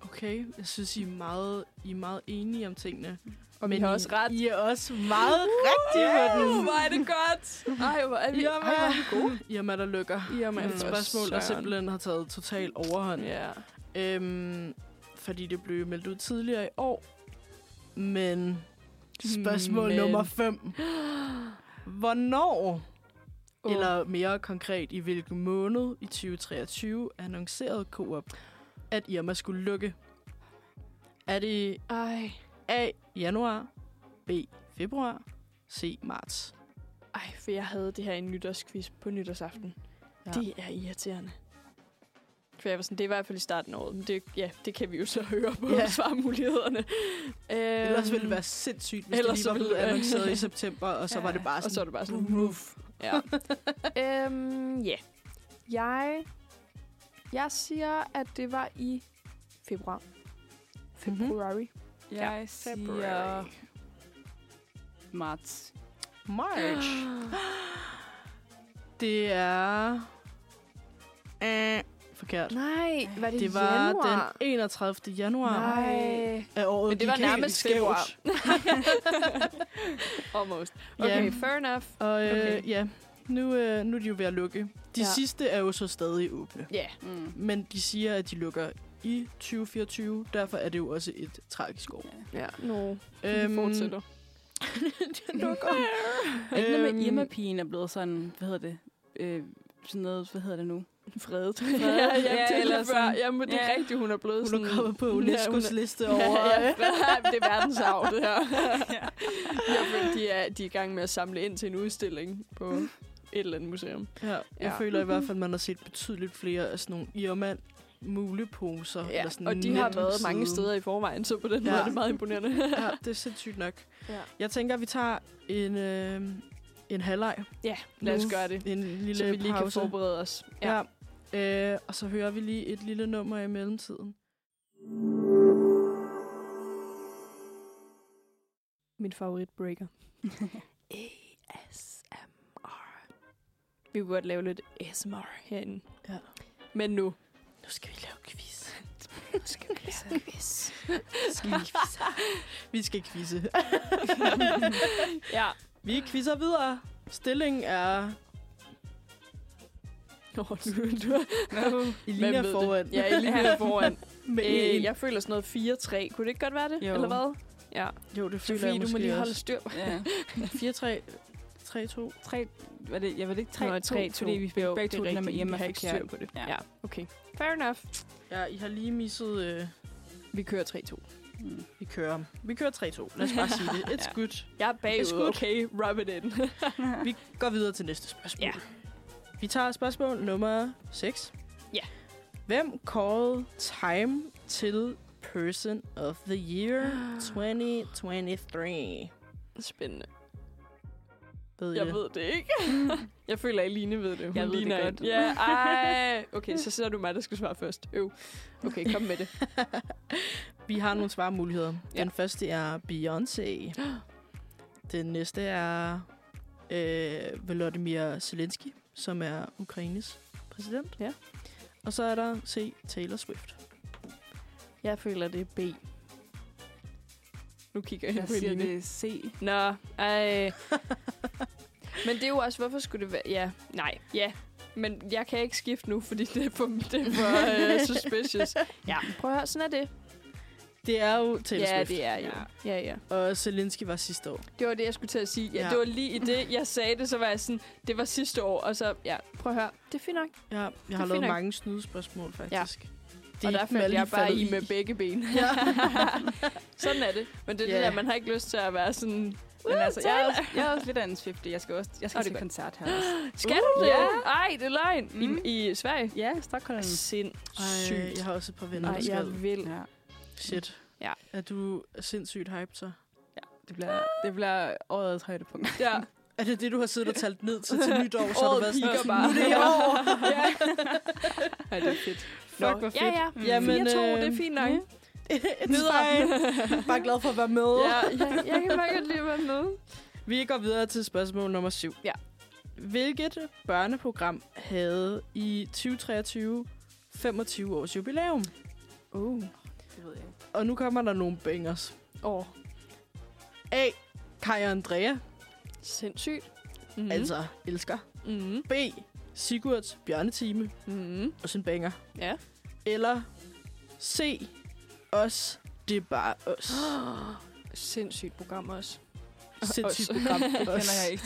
Okay, jeg synes, I er meget, I er meget enige om tingene. Og vi har også ret. I er også meget rigtige på den. Hvor er det godt. Ej, hvor er vi, ej, hvor er vi gode. Irma, der lukker. Irma, Et for spørgsmål, der simpelthen har taget total overhånd. Ja. Øhm, fordi det blev meldt ud tidligere i år. Men spørgsmål Men. nummer 5. Hvornår, oh. eller mere konkret i hvilken måned i 2023, annoncerede Coop, at Irma skulle lukke? Er det Ej. A. januar, B. februar, C. marts? Ej, for jeg havde det her i en nytårsquiz på nytårsaften. Ja. Det er irriterende. For jeg var sådan, det er i hvert fald i starten af året, men det, ja, det kan vi jo så høre på Ja. svarmulighederne. Øhm, Ellers ville det være sindssygt, hvis ellers det lige var blevet annonceret i september, og så Ja, var det bare Og så sådan... det bare sådan, Woof. ja. øhm, ja. Jeg, jeg siger, at det var i februar. February. Jeg siger marts. March. Det er... Uh, forkert. Nej, var det, Det var januar? den 31. januar Nej. af året. Men det var nærmest februar. Almost. Okay, Ja. fair enough. Og øh, Okay. ja, nu, øh, nu er de jo ved at lukke. De Ja. sidste er jo så stadig åbne. Ja. Yeah. Mm. Men de siger, at de lukker i 2024. Derfor er det jo også et tragisk år. Ja, no. Øhm, Vi fortsætter. det lukker. Er ikke noget med, Øhm, at Irma-pigen er blevet sådan, hvad hedder det, øh, sådan noget, hvad hedder det nu? Fredet. Ja, ja, ja, det eller sådan. Jamen, det er Ja. rigtigt, hun er blevet Hun sådan... er kommet på Ja, hun UNESCO's er- liste Ja, over... ja, Fred- det er verdensarv, det her. Ja. Jeg føler, de er, de er i gang med at samle ind til en udstilling på et eller andet museum. Ja, jeg Ja. føler i hvert fald, at man har set betydeligt flere af sådan nogle Irma muleposer. Ja, eller sådan og de har været mange steder i forvejen, så på den Ja. måde er det meget imponerende. Ja, det er sindssygt nok. ja. Jeg tænker, at vi tager en, øh, en halvleg. Ja, lad os gøre det. En lille Så vi lige kan pause. forberede os. Ja. ja. Øh, og så hører vi lige et lille nummer i mellemtiden. Min favorit breaker. Vi kunne godt lave lidt ASMR herinde. Ja. Men nu. Nu skal vi lave quiz. Nu skal vi lave quiz. Skal vi quizze? vi skal quizze. ja. vi quizzer videre. Stillingen er Nå, du, du, linjer ved foran. Det? Ja, i linjer foran. Med øh, jeg føler sådan noget 4-3. Kunne det ikke godt være det? Jo. Eller hvad? Ja. Jo, det føler Sofie, jeg du må måske lige holde styr. Ja. 4-3, 3-2. Tre, var det, jeg ved ikke, tre, Nå, to, 3-2. fordi vi fik Jo, begge det to den der med rigtigt. hjemme har ikke styr på det. Ja. Ja. okay. Fair enough. Ja, I har lige misset... Øh, Vi kører 3-2. Mm. vi kører. Vi kører 3-2. Lad os bare sige det. It's Ja. good. Jeg er It's bagud, good. okay? Rub it in. Vi går videre til næste spørgsmål. Ja. Vi tager spørgsmål nummer 6. Ja. Hvem kårede Time til Person of the Year 2023? Spændende. Ved Jeg det? ved det ikke. jeg føler, at Line ved det. Hun Jeg ved det godt. Ja, ej. Okay, så ser du mig, der skal svare først. Øv. Okay, kom med det. Vi har nogle svarmuligheder. Ja. Den første er Beyoncé. Den næste er øh, Volodymyr Zelensky, som er Ukraines præsident. Ja. Og så er der C. Taylor Swift. Jeg føler, det er B. Nu kigger jeg, Jeg på siger, Line. det C. Nå, ej. Men det er jo også, hvorfor skulle det være... Ja, nej, ja. Men jeg kan ikke skifte nu, fordi det er for, det er for uh, suspicious. Ja, prøv at høre, sådan er det. Det er jo Taylor ja, Swift. det er jo. Ja, ja. Og Zelensky var sidste år. Det var det, jeg skulle til at sige. Ja, Ja. Det var lige i det, jeg sagde det, så var jeg sådan, det var sidste år, og så, ja, prøv at høre, det er fint nok. Ja, jeg har fint lavet nok. mange snydespørgsmål, faktisk. Ja. Og der faldt jeg bare i med begge ben. Ja. sådan er det. Men det er Ja. det der, man har ikke lyst til at være sådan, Men altså, jeg er, også, jeg er også lidt af en Swiftie. Jeg skal også jeg skal det til er godt. koncert her også. skal du det? Ja. Ej, det er løgn. Mm. I, I Sverige? Ja, Stockholm. Ej, Sindssygt. jeg har også et par venner, skal. jeg vil. Ja, Shit. Ja. Er du sindssygt hyped så? det bliver, det bliver årets højdepunkt. Ja. Er det det, du har siddet og talt ned til til nytår? Så har du Året været sådan, piker "Nu bare." er det i år. ja. Ej, det er fedt. Fuck, hvor fedt. Ja, ja. Mm. Jamen, 4-2, øh, det er fint nok. It's Videre. Bare glad for at være med. Ja, jeg, jeg kan bare godt lide at være med. Vi går videre til spørgsmål nummer 7. Ja. Hvilket børneprogram havde i 2023 25 års jubilæum? Uh. Det ved jeg ikke. Og nu kommer der nogle bangers. Åh, A. Kai og Andrea, sindssygt. mm. Mm. altså elsker. Mm. B. Sigurds bjørnetime, Mm. også en banger. Ja. Eller C. Os, det er bare os. Sindssygt program også. Sindssygt Os. program. Det Os. jeg ikke.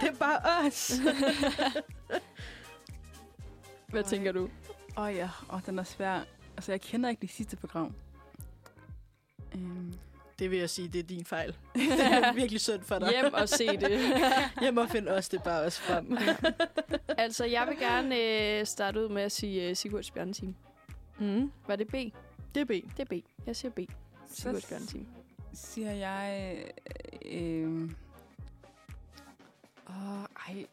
Det er bare os. Hvad Ej. tænker du? Åh oh, ja, oh, den er svær. Altså, jeg kender ikke det sidste program. Um, Det vil jeg sige, det er din fejl. Det er virkelig synd for dig. Hjem og se det. Hjem og find os, det er bare os frem. altså, jeg vil gerne øh, starte ud med at sige uh, Sigurds Bjørneteam. Mm. Var det B? Det er B. Det er B. Jeg siger B. Sigurds Bjørneteam. siger jeg... Øh, øh, åh, ej,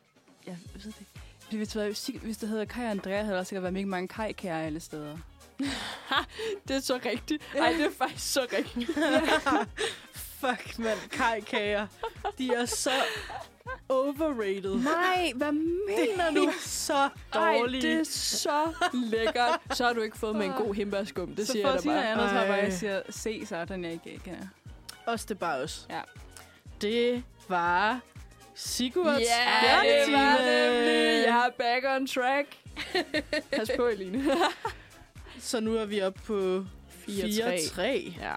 jeg ved det ikke. Hvis det, hvis det hedder Kai og Andrea, havde der sikkert været mega mange Kai-kære alle steder. Det er så rigtigt. Ej, det er faktisk så rigtigt. Fuck, mand. Kajkager. De er så overrated. Nej, hvad mener Det du? er så Ej, dårlige. det er så lækkert. Så har du ikke fået med en god himberskum, det så siger jeg noget bare. så er det bare, siger C, så er den jeg ikke kender. Også det er bare os. Ja. Det var Sigurds Ja, det bjørnetime. var nemlig. Jeg er back on track. Pas på, Eline. Så nu er vi oppe på 4-3. Ja.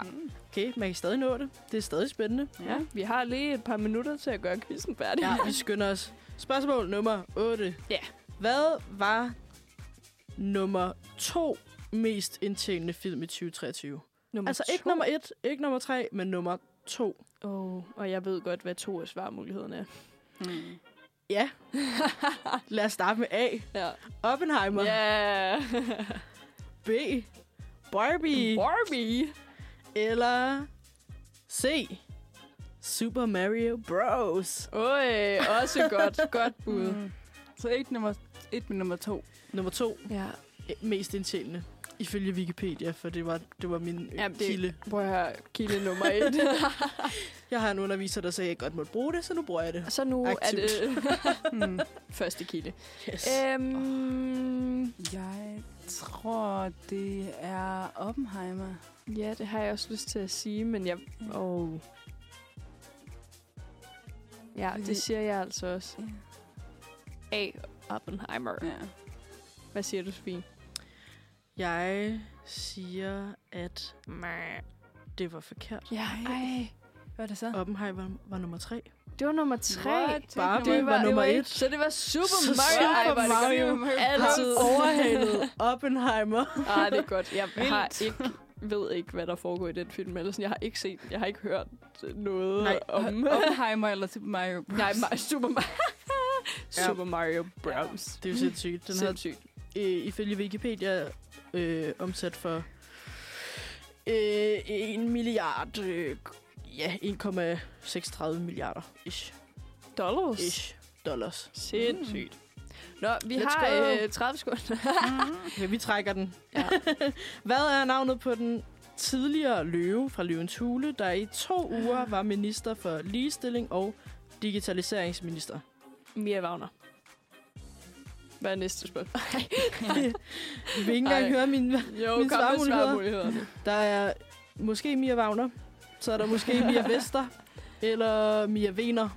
Okay, man kan stadig nå det. Det er stadig spændende. ja, vi har lige et par minutter til at gøre quizzen færdig. Ja, vi skynder os. Spørgsmål nummer 8. Ja. Hvad var nummer to mest indtjenende film i 2023? Nummer altså ikke to. nummer 1, ikke nummer 3, men nummer 2. Oh, og jeg ved godt, hvad to af svarmulighederne er. Hmm. Ja. Lad os starte med A. Ja. Oppenheimer. Ja. B. Barbie. Barbie. Eller C. Super Mario Bros. Øj, også godt. godt bud. Mm. Så ikke nummer et, men nummer to. Nummer to, Ja. mest indtjenende. Ifølge Wikipedia, for det var, det var min Jamen, Jamen, det- kilde. Prøv at høre, kilde nummer et. Jeg har en underviser, der sagde, at jeg godt måtte bruge det, så nu bruger jeg det. så nu Aktivt. er det Mm. første kilde. Yes. Øhm, Jeg tror, det er Oppenheimer. ja, det har jeg også lyst til at sige, men jeg... Oh. Ja, det siger jeg altså også. A. Oppenheimer. Ja. Hvad siger du, Sofie? Jeg siger, at det var forkert. Ja, ej. Hvad er det så? Oppenheimer var nummer tre. Det var nummer tre. What? Barbie Det var, var nummer var et. Så det var Super Så Mario. Ej, Super hvor er det. Mario Altid. overhalet Oppenheimer. Ah, det er godt. Jeg Vildt. har ikke, ved ikke, hvad der foregår i den film. Eller sådan, jeg har ikke set, jeg har ikke hørt noget Nej. om... Oppenheimer eller Super Mario Bros. Nej, Ma- Super Mario. Ja. Super Mario Bros. Det er jo sindssygt. Den har Sindssygt. øh, ifølge Wikipedia øh, omsat for øh, en milliard, øh, ja, 1,36 milliarder ish, Dollars. ish dollars. Sindssygt. Nå, vi Let's har go. øh, 30 sekunder. Ja, vi trækker den. Ja. Hvad er navnet på den tidligere løve fra Løvens Hule, der i to uger var minister for ligestilling og digitaliseringsminister? Mia Wagner. Hvad er næste spørgsmål? Vi vil ikke engang Ej. høre min... jo, Mine svarmuligheder. Der er måske Mia Wagner, så er der måske Mia Vester, eller Mia Vener.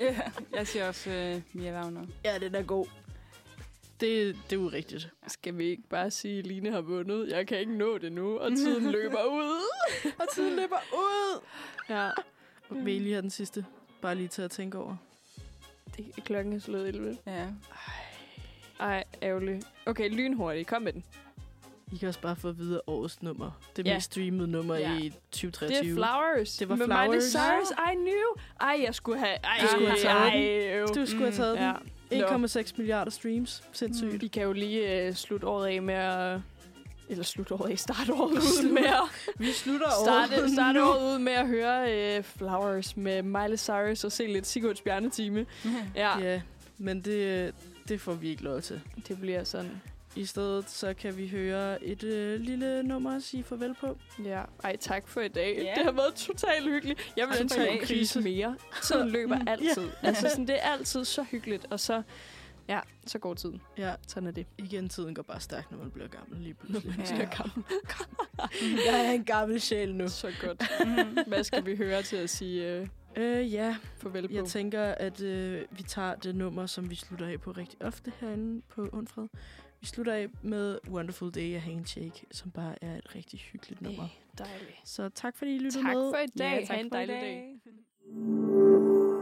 Ja, jeg siger også uh, Mia Wagner. Ja, den er god. Det, det er jo rigtigt. Skal vi ikke bare sige, at Line har vundet? Jeg kan ikke nå det nu, og tiden løber ud. Og tiden løber ud. Ja, Og vil I lige have den sidste? Bare lige til at tænke over. Det er klokken er slået 11. Ja. Ej, ærgerligt. Okay, lynhurtigt. Kom med den. I kan også bare få at vide årets nummer. Det Ja. mest streamede nummer Ja. i Det 2023. er Flowers. Det var med Miley Flowers. Cyrus. I knew. Ej, jeg skulle have... Ej, Du skulle have taget ej, øv. Du skulle have taget Ja. den. Nå. 1,6 milliarder streams. Sindssygt. Vi kan jo lige uh, slutte året af med at... Eller slutte året af, starte året ud med at... Vi slutter Starte, starte nu. året ud med at høre uh, Flowers med Miley Cyrus og se lidt Sigurds Bjarnetime. Ja, Ja, men det, det får vi ikke lov til. det bliver sådan. I stedet så kan vi høre et øh, lille nummer at sige farvel på. Ja. Ej, tak for i dag. Ja. Det har været totalt hyggeligt. Jeg vil ønske i en krise mere. Tiden løber altid. Altså, sådan, det er altid så hyggeligt. Og så, ja, så går tiden. Ja, Sådan er det. igen, tiden går bare stærkt, når man bliver gammel lige pludselig. Ja. Ja. gammel. Jeg er en gammel sjæl nu. Så godt. Hvad skal vi høre til at sige uh, Øh, ja, farvel på? jeg tænker, at øh, vi tager det nummer, som vi slutter af på rigtig ofte herinde på Undfred. Vi slutter af med Wonderful Day af Handshake, som bare er et rigtig hyggeligt nummer. Dejligt. Så tak fordi I lyttede Tak med. for i dag. Ja, tak ha' en dejlig dag. dag.